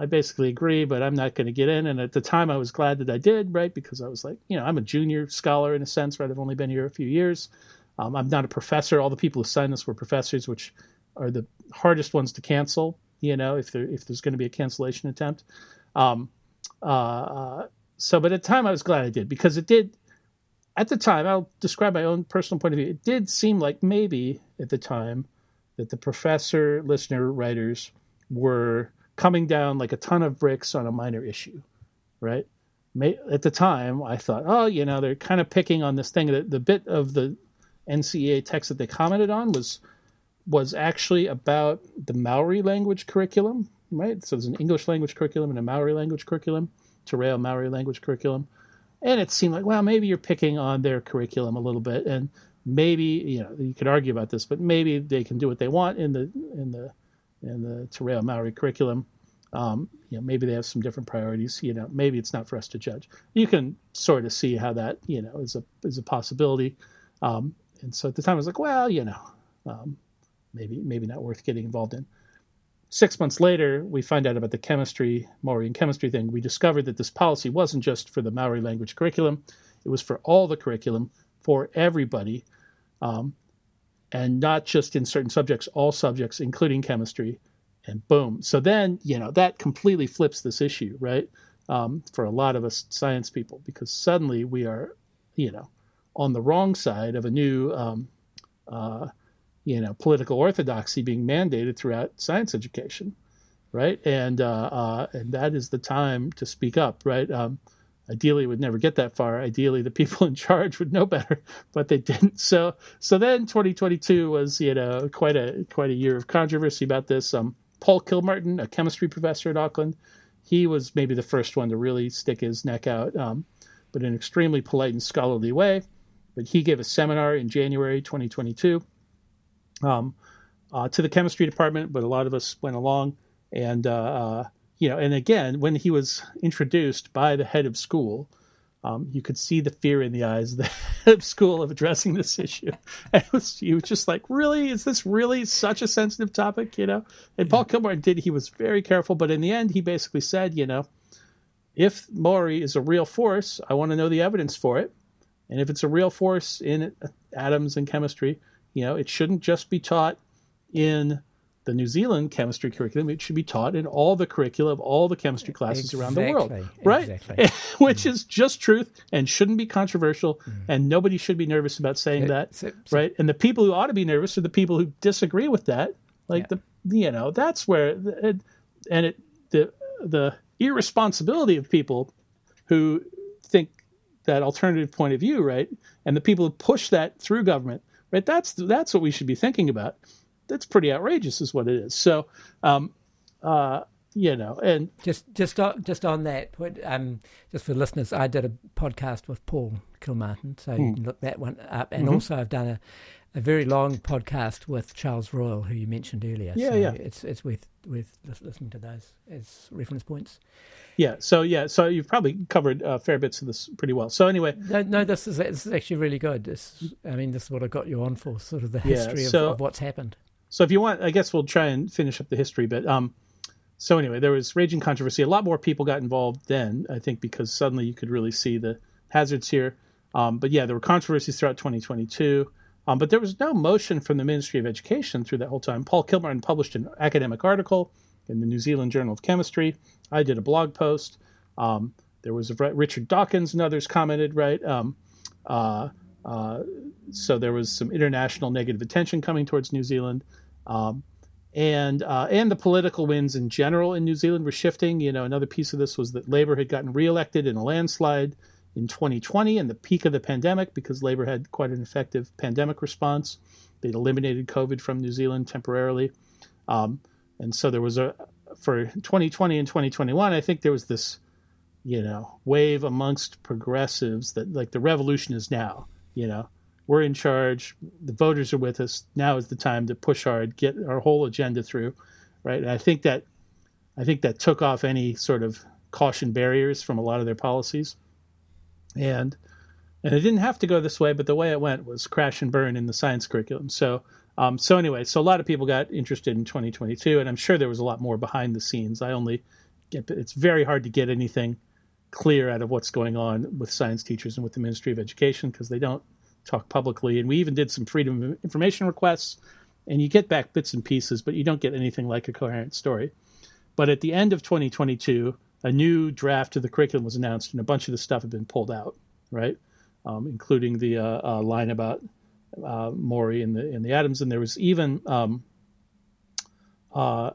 I basically agree, but I'm not going to get in. And at the time, I was glad that I did, right? Because I was like, you know, I'm a junior scholar in a sense, right? I've only been here a few years. Um, I'm not a professor. All the people who signed this were professors, which are the hardest ones to cancel. You know, if there if there's going to be a cancellation attempt. Um, uh, uh, so, but at the time, I was glad I did because it did. At the time, I'll describe my own personal point of view. It did seem like maybe at the time that the professor, listener, writers were coming down like a ton of bricks on a minor issue, right? At the time, I thought, oh, you know, they're kind of picking on this thing. That the bit of the NCEA text that they commented on was was actually about the Maori language curriculum, right? So there's an English language curriculum and a Maori language curriculum, Te Reo Maori language curriculum. And it seemed like, well, maybe you're picking on their curriculum a little bit. And maybe you know you could argue about this, but maybe they can do what they want in the in the in the Te Reo Maori curriculum. Um, you know, maybe they have some different priorities. You know, maybe it's not for us to judge. You can sort of see how that you know is a is a possibility. Um, and so at the time, I was like, well, you know, um, maybe maybe not worth getting involved in. Six months later, we find out about the chemistry, mauri and chemistry thing. We discovered that this policy wasn't just for the Maori language curriculum; it was for all the curriculum for everybody, um, and not just in certain subjects, all subjects, including chemistry. And boom. So then, you know, that completely flips this issue, right? Um, for a lot of us science people, because suddenly we are, you know, on the wrong side of a new, um, uh, you know, political orthodoxy being mandated throughout science education, right? And uh, uh, and that is the time to speak up, right? Um, ideally would never get that far. Ideally the people in charge would know better but they didn't. So so then 2022 was you know quite a quite a year of controversy about this. Um, paul kilmartin a chemistry professor at auckland he was maybe the first one to really stick his neck out um, but in an extremely polite and scholarly way. But he gave a seminar in january 2022 um, uh, to the chemistry department but a lot of us went along and uh, uh you know, and again, when he was introduced by the head of school, um, you could see the fear in the eyes of the head of school of addressing this issue. And it was, he was just like, really? Is this really such a sensitive topic? You know? And Paul Kilmartin did, he was very careful, but in the end, he basically said, you know, if mauri is a real force, I want to know the evidence for it. And if it's a real force in atoms and chemistry, you know, it shouldn't just be taught in the New Zealand chemistry curriculum, it should be taught in all the curricula of all the chemistry classes exactly, around the world, right? Exactly. Which is just truth and shouldn't be controversial, mm. and nobody should be nervous about saying that, so, so, right? And the people who ought to be nervous are the people who disagree with that, like yeah. the you know that's where it, and it the the irresponsibility of people who think that alternative point of view, right? And the people who push that through government, right? That's that's what we should be thinking about that's pretty outrageous, is what it is. So, um, uh, you know, and just just on, just on that point, um, just for listeners, I did a podcast with Paul Kilmartin, so you hmm. can look that one up, and mm-hmm. also I've done a, a very long podcast with Charles Royal, who you mentioned earlier. Yeah, so yeah. It's it's worth worth listening to those as reference points. Yeah. So yeah. So you've probably covered uh, fair bits of this pretty well. So anyway, no, no, this is this is actually really good. This, I mean, this is what I got you on for, sort of the history yeah, so, of, of what's happened. So if you want, I guess we'll try and finish up the history. But um, so anyway, there was raging controversy. A lot more people got involved then, I think, because suddenly you could really see the hazards here. Um, but yeah, there were controversies throughout 2022. Um, but there was no motion from the Ministry of Education through that whole time. Paul Kilmartin published an academic article in the New Zealand Journal of Chemistry. I did a blog post. Um, there was a, Richard Dawkins and others commented, right? Um, uh, uh, so there was some international negative attention coming towards New Zealand. Um, and uh, and the political winds in general in New Zealand were shifting. You know, another piece of this was that Labor had gotten reelected in a landslide in 2020 in the peak of the pandemic because Labor had quite an effective pandemic response. They'd eliminated COVID from New Zealand temporarily, um, and so there was a for 2020 and 2021. I think there was this, you know, wave amongst progressives that like the revolution is now. You know, we're in charge. The voters are with us. Now is the time to push hard, get our whole agenda through, right? And I think that I think that took off any sort of caution barriers from a lot of their policies, and and it didn't have to go this way, but the way it went was crash and burn in the science curriculum. So um, so anyway, so a lot of people got interested in 2022, and I'm sure there was a lot more behind the scenes. I only get it's very hard to get anything clear out of what's going on with science teachers and with the Ministry of Education because they don't talk publicly. And we even did some freedom of information requests, and you get back bits and pieces, but you don't get anything like a coherent story. But at the end of 2022, a new draft of the curriculum was announced, and a bunch of the stuff had been pulled out, right? Um, including the uh, uh, line about uh, mauri and the and the atoms, and there was even um, uh,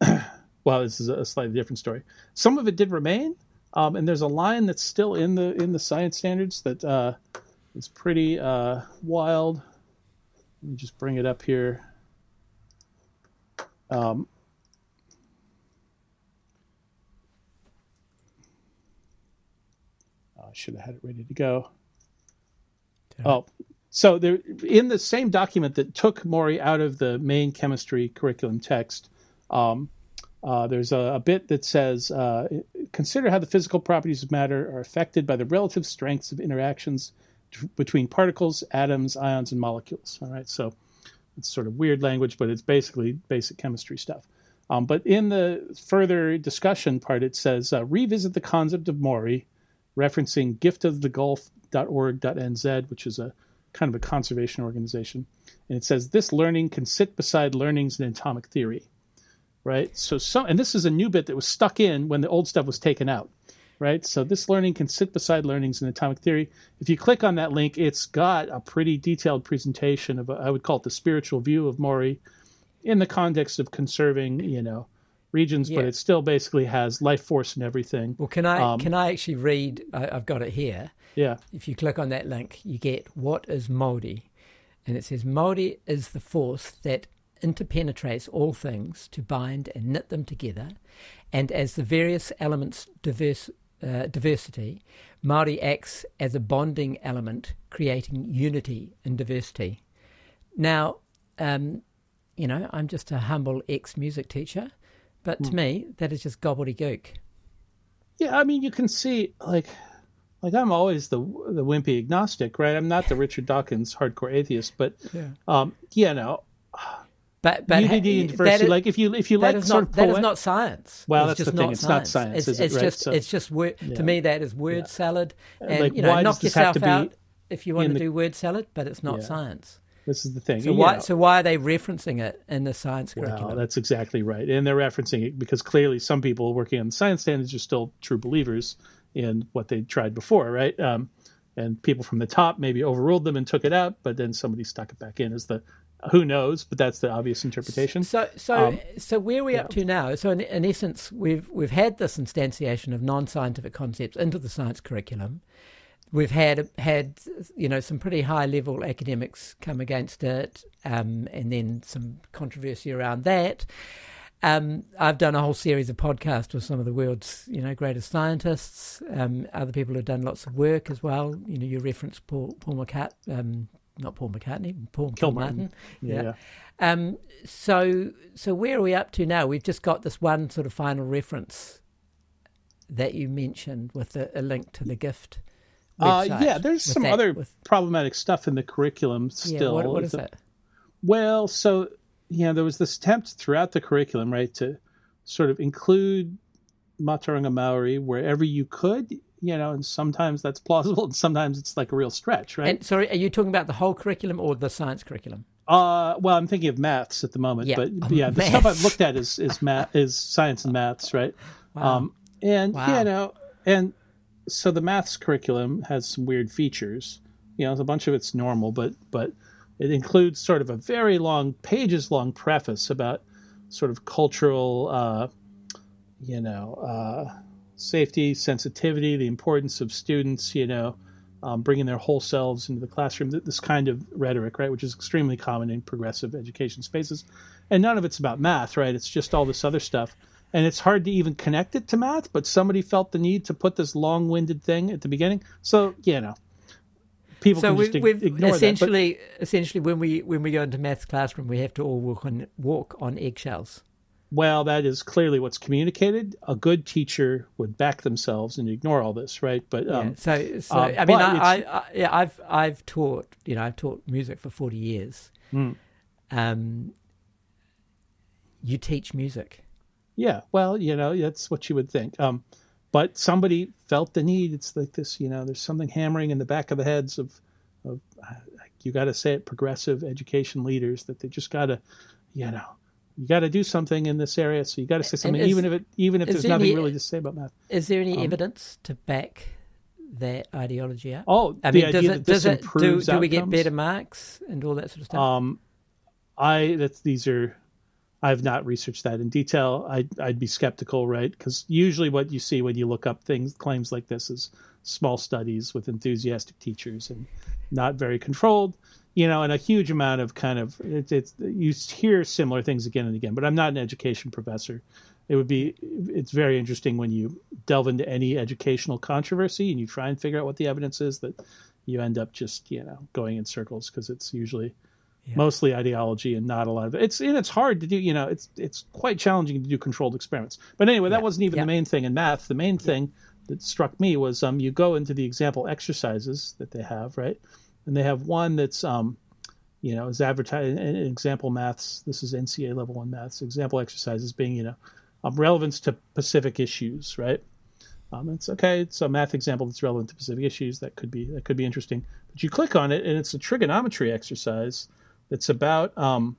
well, this is a slightly different story. Some of it did remain, um, and there's a line that's still in the in the science standards that it's pretty uh, wild. Let me just bring it up here. Um, oh, I should have had it ready to go. Oh, so there in the same document that took mauri out of the main chemistry curriculum text, um, uh, there's a, a, bit that says, uh, "Consider how the physical properties of matter are affected by the relative strengths of interactions between particles, atoms, ions, and molecules. All right, so it's sort of weird language, but it's basically basic chemistry stuff. Um, but in the further discussion part, it says uh, revisit the concept of mauri, referencing giftofthegulf.org.nz, which is a kind of a conservation organization. And it says this learning can sit beside learnings in atomic theory, right? So, some, and this is a new bit that was stuck in when the old stuff was taken out right? So this learning can sit beside learnings in atomic theory. If you click on that link, it's got a pretty detailed presentation of, I would call it the spiritual view of mauri in the context of conserving, you know, regions, yeah. but it still basically has life force and everything. Well, can I um, can I actually read? I, I've got it here. Yeah. If you click on that link, you get what is Mauri, and it says Mauri is the force that interpenetrates all things to bind and knit them together, and as the various elements diverse uh, diversity, mauri acts as a bonding element, creating unity in diversity. Now, um, you know, I'm just a humble ex music teacher, but to mm. me, that is just gobbledygook. Yeah, I mean, you can see, like, like I'm always the the wimpy agnostic, right? I'm not the Richard Dawkins hardcore atheist, but yeah, um, you know, but but unity and diversity. Is, like if you if you like sort not, of that is not science. Well, it's that's the thing. It's not science. It's, it's it, just right? it's just word, yeah. to me that is word yeah. salad, and like, you know knock yourself out if you want to the, do word salad, but it's not yeah. science. This is the thing. So why? So why are they referencing it in the science curriculum? Well, that's exactly right, and they're referencing it because clearly some people working on the science standards are still true believers in what they tried before, right? Um, and people from the top maybe overruled them and took it out, but then somebody stuck it back in as the who knows, but that's the obvious interpretation. So, so, um, so where are we yeah. up to now? So, in, in, essence, we've we've had this instantiation of non-scientific concepts into the science curriculum. We've had had you know some pretty high level academics come against it, um, and then some controversy around that. Um, I've done a whole series of podcasts with some of the world's you know greatest scientists. Um, other people have done lots of work as well. You know, you referenced Paul Paul McCart, um, not Paul McCartney, Paul Martin. Yeah. yeah. Um, so so where are we up to now? We've just got this one sort of final reference that you mentioned with a, a link to the gift. Uh, yeah, there's some that, other with... problematic stuff in the curriculum still. Yeah, what, what is that? Well, so you know, there was this attempt throughout the curriculum, right, to sort of include Mātauranga Maori wherever you could, you know, and sometimes that's plausible and sometimes it's like a real stretch, right? And sorry, are you talking about the whole curriculum or the science curriculum? Uh, well, I'm thinking of maths at the moment, yeah. but yeah, the stuff I've looked at is is math, is science and maths, right? Wow. Um, and wow. you know, and so the maths curriculum has some weird features. You know, a bunch of it's normal, but but it includes sort of a very long, pages long preface about sort of cultural, uh, you know, uh, safety, sensitivity, the importance of students, you know, um, bringing their whole selves into the classroom, this kind of rhetoric, right, which is extremely common in progressive education spaces. And none of it's about math, right? It's just all this other stuff. And it's hard to even connect it to math, but somebody felt the need to put this long winded thing at the beginning. So, you know, people so we, we've essentially that, but, essentially when we when we go into maths classroom we have to all walk on walk on eggshells well that is clearly what's communicated. A good teacher would back themselves and ignore all this right? But um, yeah, so so uh, i mean I, I, I, yeah i've i've taught you know i've taught music for 40 years. Mm. um you teach music. Yeah well you know that's what you would think. Um but somebody felt the need. It's like this, you know, there's something hammering in the back of the heads of, of you got to say it, progressive education leaders that they just got to, you know, you got to do something in this area. So you got to say something, is, even if it, even if there's there nothing any, really to say about math. Is there any um, evidence to back that ideology up? Oh, I mean, does it, does it, do, do we get better marks and all that sort of stuff? Um, I, that's, these are, I've not researched that in detail. I'd, I'd be skeptical, right? Because usually what you see when you look up things, claims like this, is small studies with enthusiastic teachers and not very controlled, you know, and a huge amount of kind of it, it's you hear similar things again and again. But I'm not an education professor. It would be it's very interesting when you delve into any educational controversy and you try and figure out what the evidence is that you end up just you know going in circles because it's usually yeah. mostly ideology and not a lot of it. It's and it's hard to do. You know, it's it's quite challenging to do controlled experiments. But anyway, that yeah. wasn't even yeah. the main thing in math. The main thing that struck me was um, you go into the example exercises that they have, right? And they have one that's um, you know, is advertised in example maths. This is NCA level one maths. Example exercises being, you know, um, relevance to Pacific issues, right? Um, it's okay. It's a math example that's relevant to Pacific issues. That could be that could be interesting. But you click on it, and it's a trigonometry exercise that's about um,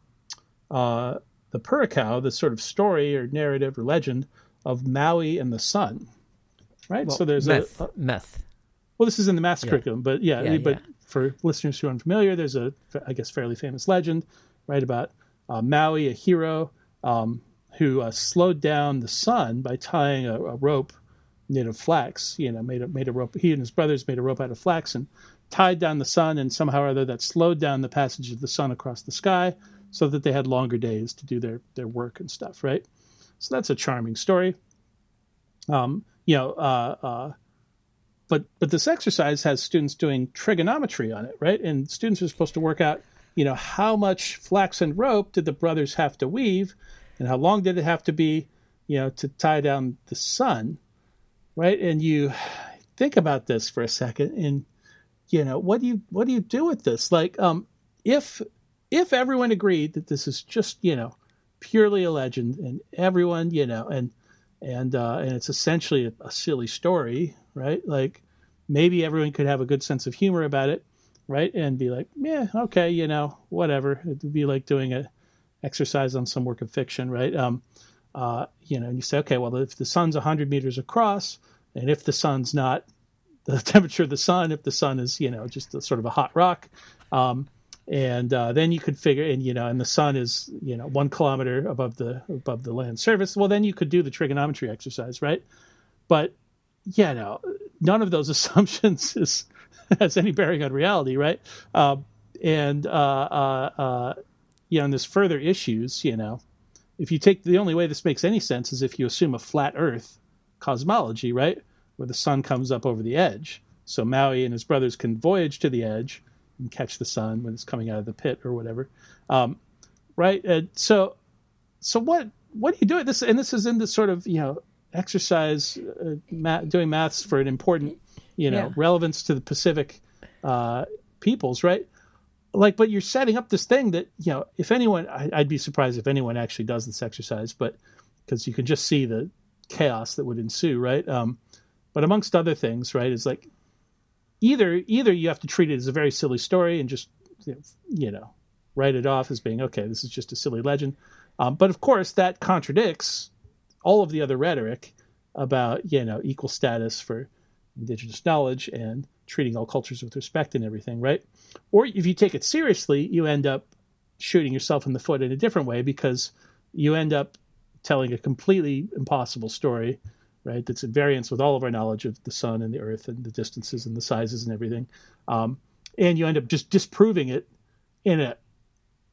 uh, the pūrākau, the sort of story or narrative or legend of Maui and the sun. Right. Well, so there's myth, a, a myth. Well, this is in the math yeah. curriculum, but yeah, yeah but yeah. for listeners who are unfamiliar, there's a, I guess, fairly famous legend, right, about uh, Maui, a hero um, who uh, slowed down the sun by tying a, a, rope made of flax. You know, made a made a rope. He and his brothers made a rope out of flax and tied down the sun, and somehow or other that slowed down the passage of the sun across the sky so that they had longer days to do their, their work and stuff, right? So that's a charming story. Um, you know, uh, uh, but but this exercise has students doing trigonometry on it, right? And students are supposed to work out, you know, how much flax and rope did the brothers have to weave, and how long did it have to be, you know, to tie down the sun, right? And you think about this for a second, and you know what do you what do you do with this like um if if everyone agreed that this is just you know purely a legend and everyone you know and and uh and it's essentially a, a silly story right like maybe everyone could have a good sense of humor about it right? And be like, yeah, okay, you know, whatever. It would be like doing a exercise on some work of fiction, right? Um, uh, you know, and you say, okay, well, if the sun's 100 meters across, and if the sun's not the temperature of the sun, if the sun is, you know, just a, sort of a hot rock, um, and uh, then you could figure, and you know, and the sun is, you know, one kilometer above the above the land surface. Well, then you could do the trigonometry exercise, right? But yeah, no, none of those assumptions is has any bearing on reality, right? Uh, and uh, uh, uh, yeah, and there's further issues, you know. If you take the only way this makes any sense is if you assume a flat Earth cosmology, right, where the sun comes up over the edge, so Maui and his brothers can voyage to the edge and catch the sun when it's coming out of the pit or whatever, um, right? And so, so what what do you do? This and this is in the sort of you know exercise uh, math, doing maths for an important you know yeah. relevance to the Pacific uh, peoples, right? Like, but you're setting up this thing that you know if anyone, I, I'd be surprised if anyone actually does this exercise, but because you can just see the chaos that would ensue, right? Um, but amongst other things, right, is like either either you have to treat it as a very silly story and just you know write it off as being okay this is just a silly legend um, but of course that contradicts all of the other rhetoric about you know equal status for indigenous knowledge and treating all cultures with respect and everything right or if you take it seriously you end up shooting yourself in the foot in a different way because you end up telling a completely impossible story right? That's at variance with all of our knowledge of the sun and the earth and the distances and the sizes and everything. Um, and you end up just disproving it in a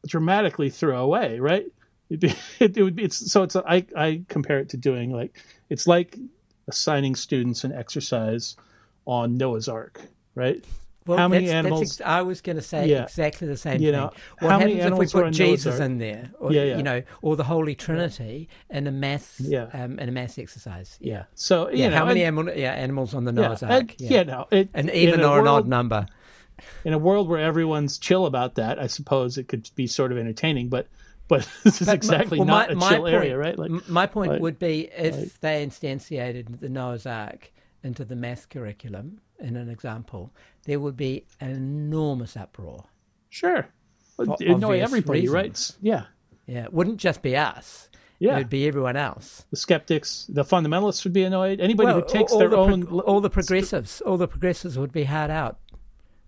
dramatically throwaway, right? Be, it, it would be, it's, so it's, I, I compare it to doing like, it's like assigning students an exercise on Noah's Ark, right? Well, how many that's, animals? That's ex- I was going to say yeah. exactly the same you know, thing. What how happens if we put Jesus in there, or, yeah, yeah. you know, or the Holy Trinity in a math, yeah. um, in a math exercise? Yeah. So yeah, know, how many animal, yeah, animals on the Noah's Ark? yeah, no, it, an even or an odd number. In a world where everyone's chill about that, I suppose it could be sort of entertaining, but but this is but exactly well, not my, a chill point, area, right? Like, my point like, would be if like, they instantiated the Noah's Ark into the math curriculum, in an example, there would be an enormous uproar. Sure. Annoy everybody, reasons. right? Yeah. Yeah. It wouldn't just be us. Yeah. It would be everyone else. The skeptics, the fundamentalists would be annoyed. Anybody well, who takes their the own. Pro- all the progressives, all the progressives would be hard out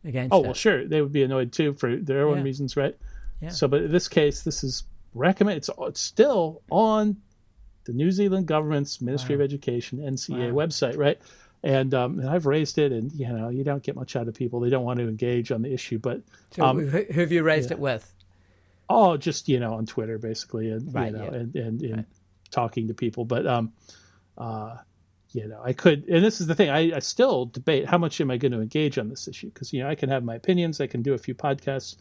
against Oh, well, sure. They would be annoyed too for their own yeah. reasons, right? Yeah. So, but in this case, this is recommend. It's, it's still on the New Zealand government's Ministry wow. of Education, NCEA wow. website, right? and um, and I've raised it, and you know, you don't get much out of people. They don't want to engage on the issue. But so um, who, who, have you raised yeah. it with? Oh, just you know, on Twitter, basically, and right, you know, yeah. and and, and right. talking to people. But um, uh, you know, I could, and this is the thing. I, I still debate how much am I going to engage on this issue because you know I can have my opinions, I can do a few podcasts,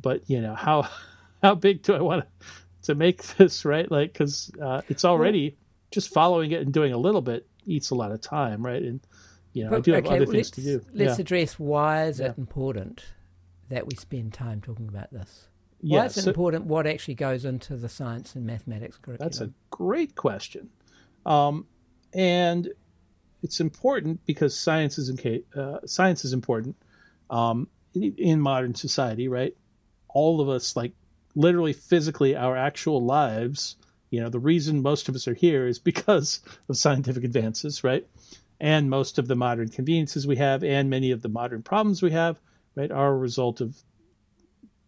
but you know how how big do I want to make this right? Like, because uh, it's already just following it and doing a little bit eats a lot of time, right? And you know, but, I do have okay, other things to do. Let's yeah. address why is yeah. it important that we spend time talking about this. Why yeah, is it so, important? What actually goes into the science and mathematics curriculum? That's a great question, um, and it's important because science is in, uh, science is important um, in, in modern society, right? All of us, like literally physically, our actual lives you know, the reason most of us are here is because of scientific advances, right? And most of the modern conveniences we have and many of the modern problems we have, right, are a result of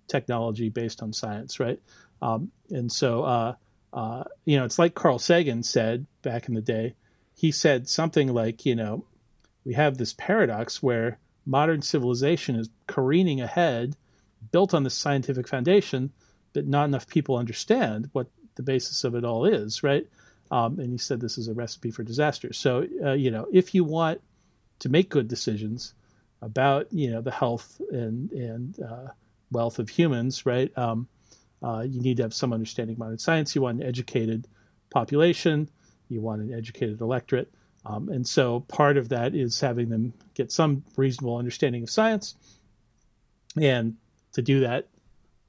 technology based on science, right? Um, and so, uh, uh, you know, it's like Carl Sagan said back in the day. He said something like, you know, we have this paradox where modern civilization is careening ahead, built on this scientific foundation, but not enough people understand what the basis of it all is, right? Um, and he said this is a recipe for disaster. So, uh, you know, if you want to make good decisions about, you know, the health and and uh, wealth of humans, right? Um, uh, you need to have some understanding of modern science. You want an educated population. You want an educated electorate. Um, and so part of that is having them get some reasonable understanding of science. And to do that,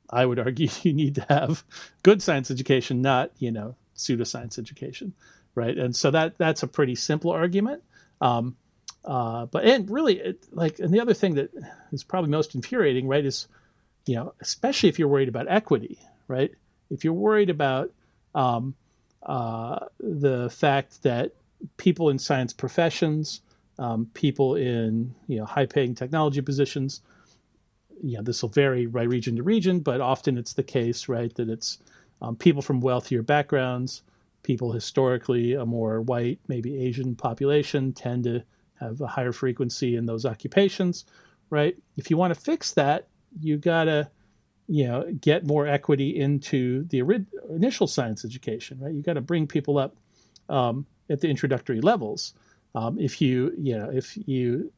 I would argue you need to have good science education, not you know pseudoscience education, right? And so that that's a pretty simple argument. Um, uh, but and really, it, like, and the other thing that is probably most infuriating, right, is you know, especially if you're worried about equity, right? If you're worried about um, uh, the fact that people in science professions, um, people in you know high-paying technology positions, you know, this will vary by region to region, but often it's the case, right, that it's um, people from wealthier backgrounds, people historically a more white, maybe Asian population tend to have a higher frequency in those occupations, right? If you want to fix that, you got to you know get more equity into the initial science education right you got to bring people up um, at the introductory levels um, if you you know if you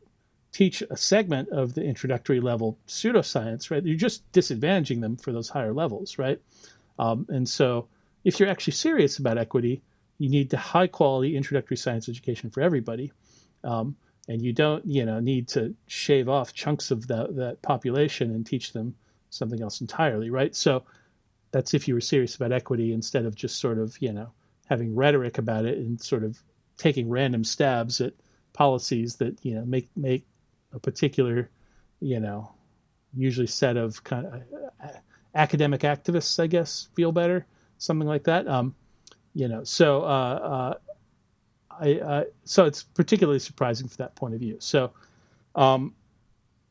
teach a segment of the introductory level pseudoscience right? You're just disadvantaging them for those higher levels right? Um, and so if you're actually serious about equity you need to high quality introductory science education for everybody. Um, and you don't you know need to shave off chunks of that that population and teach them something else entirely right? So that's if you were serious about equity instead of just sort of you know having rhetoric about it and sort of taking random stabs at policies that you know make make a particular you know usually set of kind of uh, academic activists i guess feel better something like that um you know so uh, uh I, uh, so it's particularly surprising from that point of view. So, um,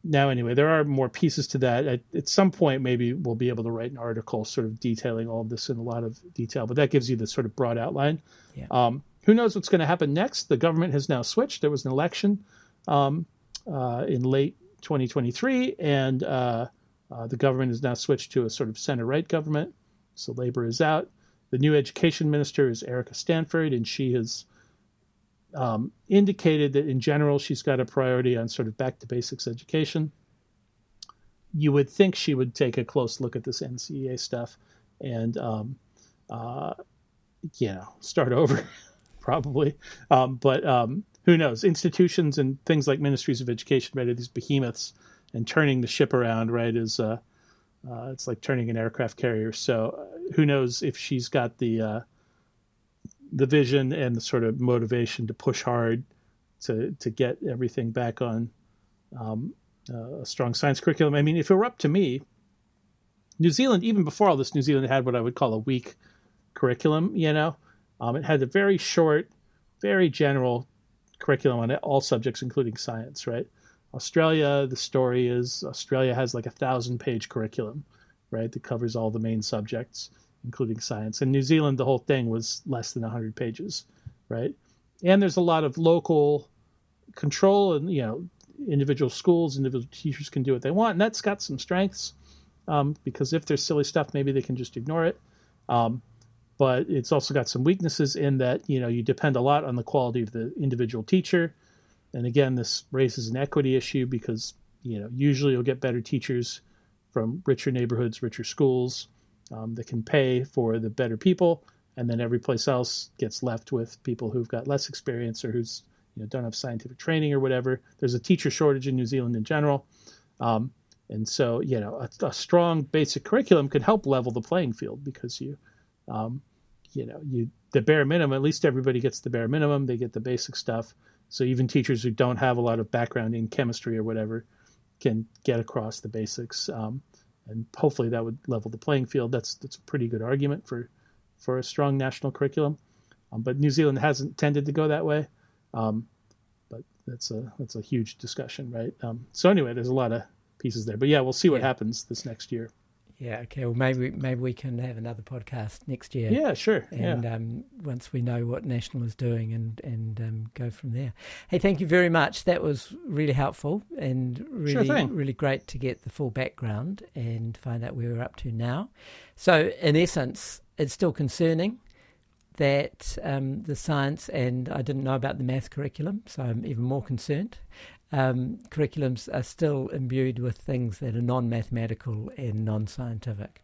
now anyway, there are more pieces to that. At, at, some point, maybe we'll be able to write an article sort of detailing all of this in a lot of detail. But that gives you the sort of broad outline. Yeah. Um, who knows what's going to happen next? The government has now switched. There was an election um, in late 2023, and uh, uh, the government has now switched to a sort of center right government. So Labor is out. The new education minister is Erica Stanford, and she has um, indicated that in general she's got a priority on sort of back to basics education. You would think she would take a close look at this NCEA stuff and, um, uh, you know, start over probably. Um, but um, who knows? Institutions and things like ministries of education, right, are these behemoths, and turning the ship around, right, is uh, uh, it's like turning an aircraft carrier. So uh, who knows if she's got the uh, the vision and the sort of motivation to push hard to to get everything back on um, uh, a strong science curriculum. I mean, if it were up to me, New Zealand, even before all this, New Zealand had what I would call a weak curriculum. You know, um, it had a very short, very general curriculum on all subjects, including science. Right? Australia, the story is Australia has like a thousand page curriculum, right, that covers all the main subjects including science. In New Zealand, the whole thing was less than 100 pages, right? And there's a lot of local control, and you know, individual schools, individual teachers can do what they want, and that's got some strengths. Um, because if there's silly stuff, maybe they can just ignore it. Um, but it's also got some weaknesses in that you know you depend a lot on the quality of the individual teacher, and again, this raises an equity issue because you know usually you'll get better teachers from richer neighborhoods, richer schools, um, that can pay for the better people, and then every place else gets left with people who've got less experience or who's you know don't have scientific training or whatever. There's a teacher shortage in New Zealand in general, um, and so you know a, a, strong basic curriculum could help level the playing field because you, um, you know, you the bare minimum. At least everybody gets the bare minimum. They get the basic stuff. So even teachers who don't have a lot of background in chemistry or whatever can get across the basics. Um, and hopefully that would level the playing field. That's that's a pretty good argument for for a strong national curriculum. Um, but New Zealand hasn't tended to go that way. Um, but that's a that's a huge discussion, right? Um, so anyway, there's a lot of pieces there. But yeah, we'll see what yeah. happens this next year. Yeah. Okay. Well, maybe maybe we can have another podcast next year. Yeah. Sure. And yeah. Um, once we know what National is doing, and and um, go from there. Hey, thank you very much. That was really helpful and really sure really great to get the full background and find out where we're up to now. So, in essence, it's still concerning that um, the science and I didn't know about the math curriculum, so I'm even more concerned um, curriculums are still imbued with things that are non-mathematical and non-scientific.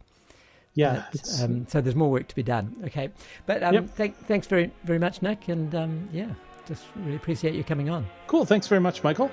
Yeah. But, um, so there's more work to be done. Okay, but um, yep. th- thanks very very much, Nick, and um, yeah, just really appreciate you coming on. Cool. Thanks very much, Michael.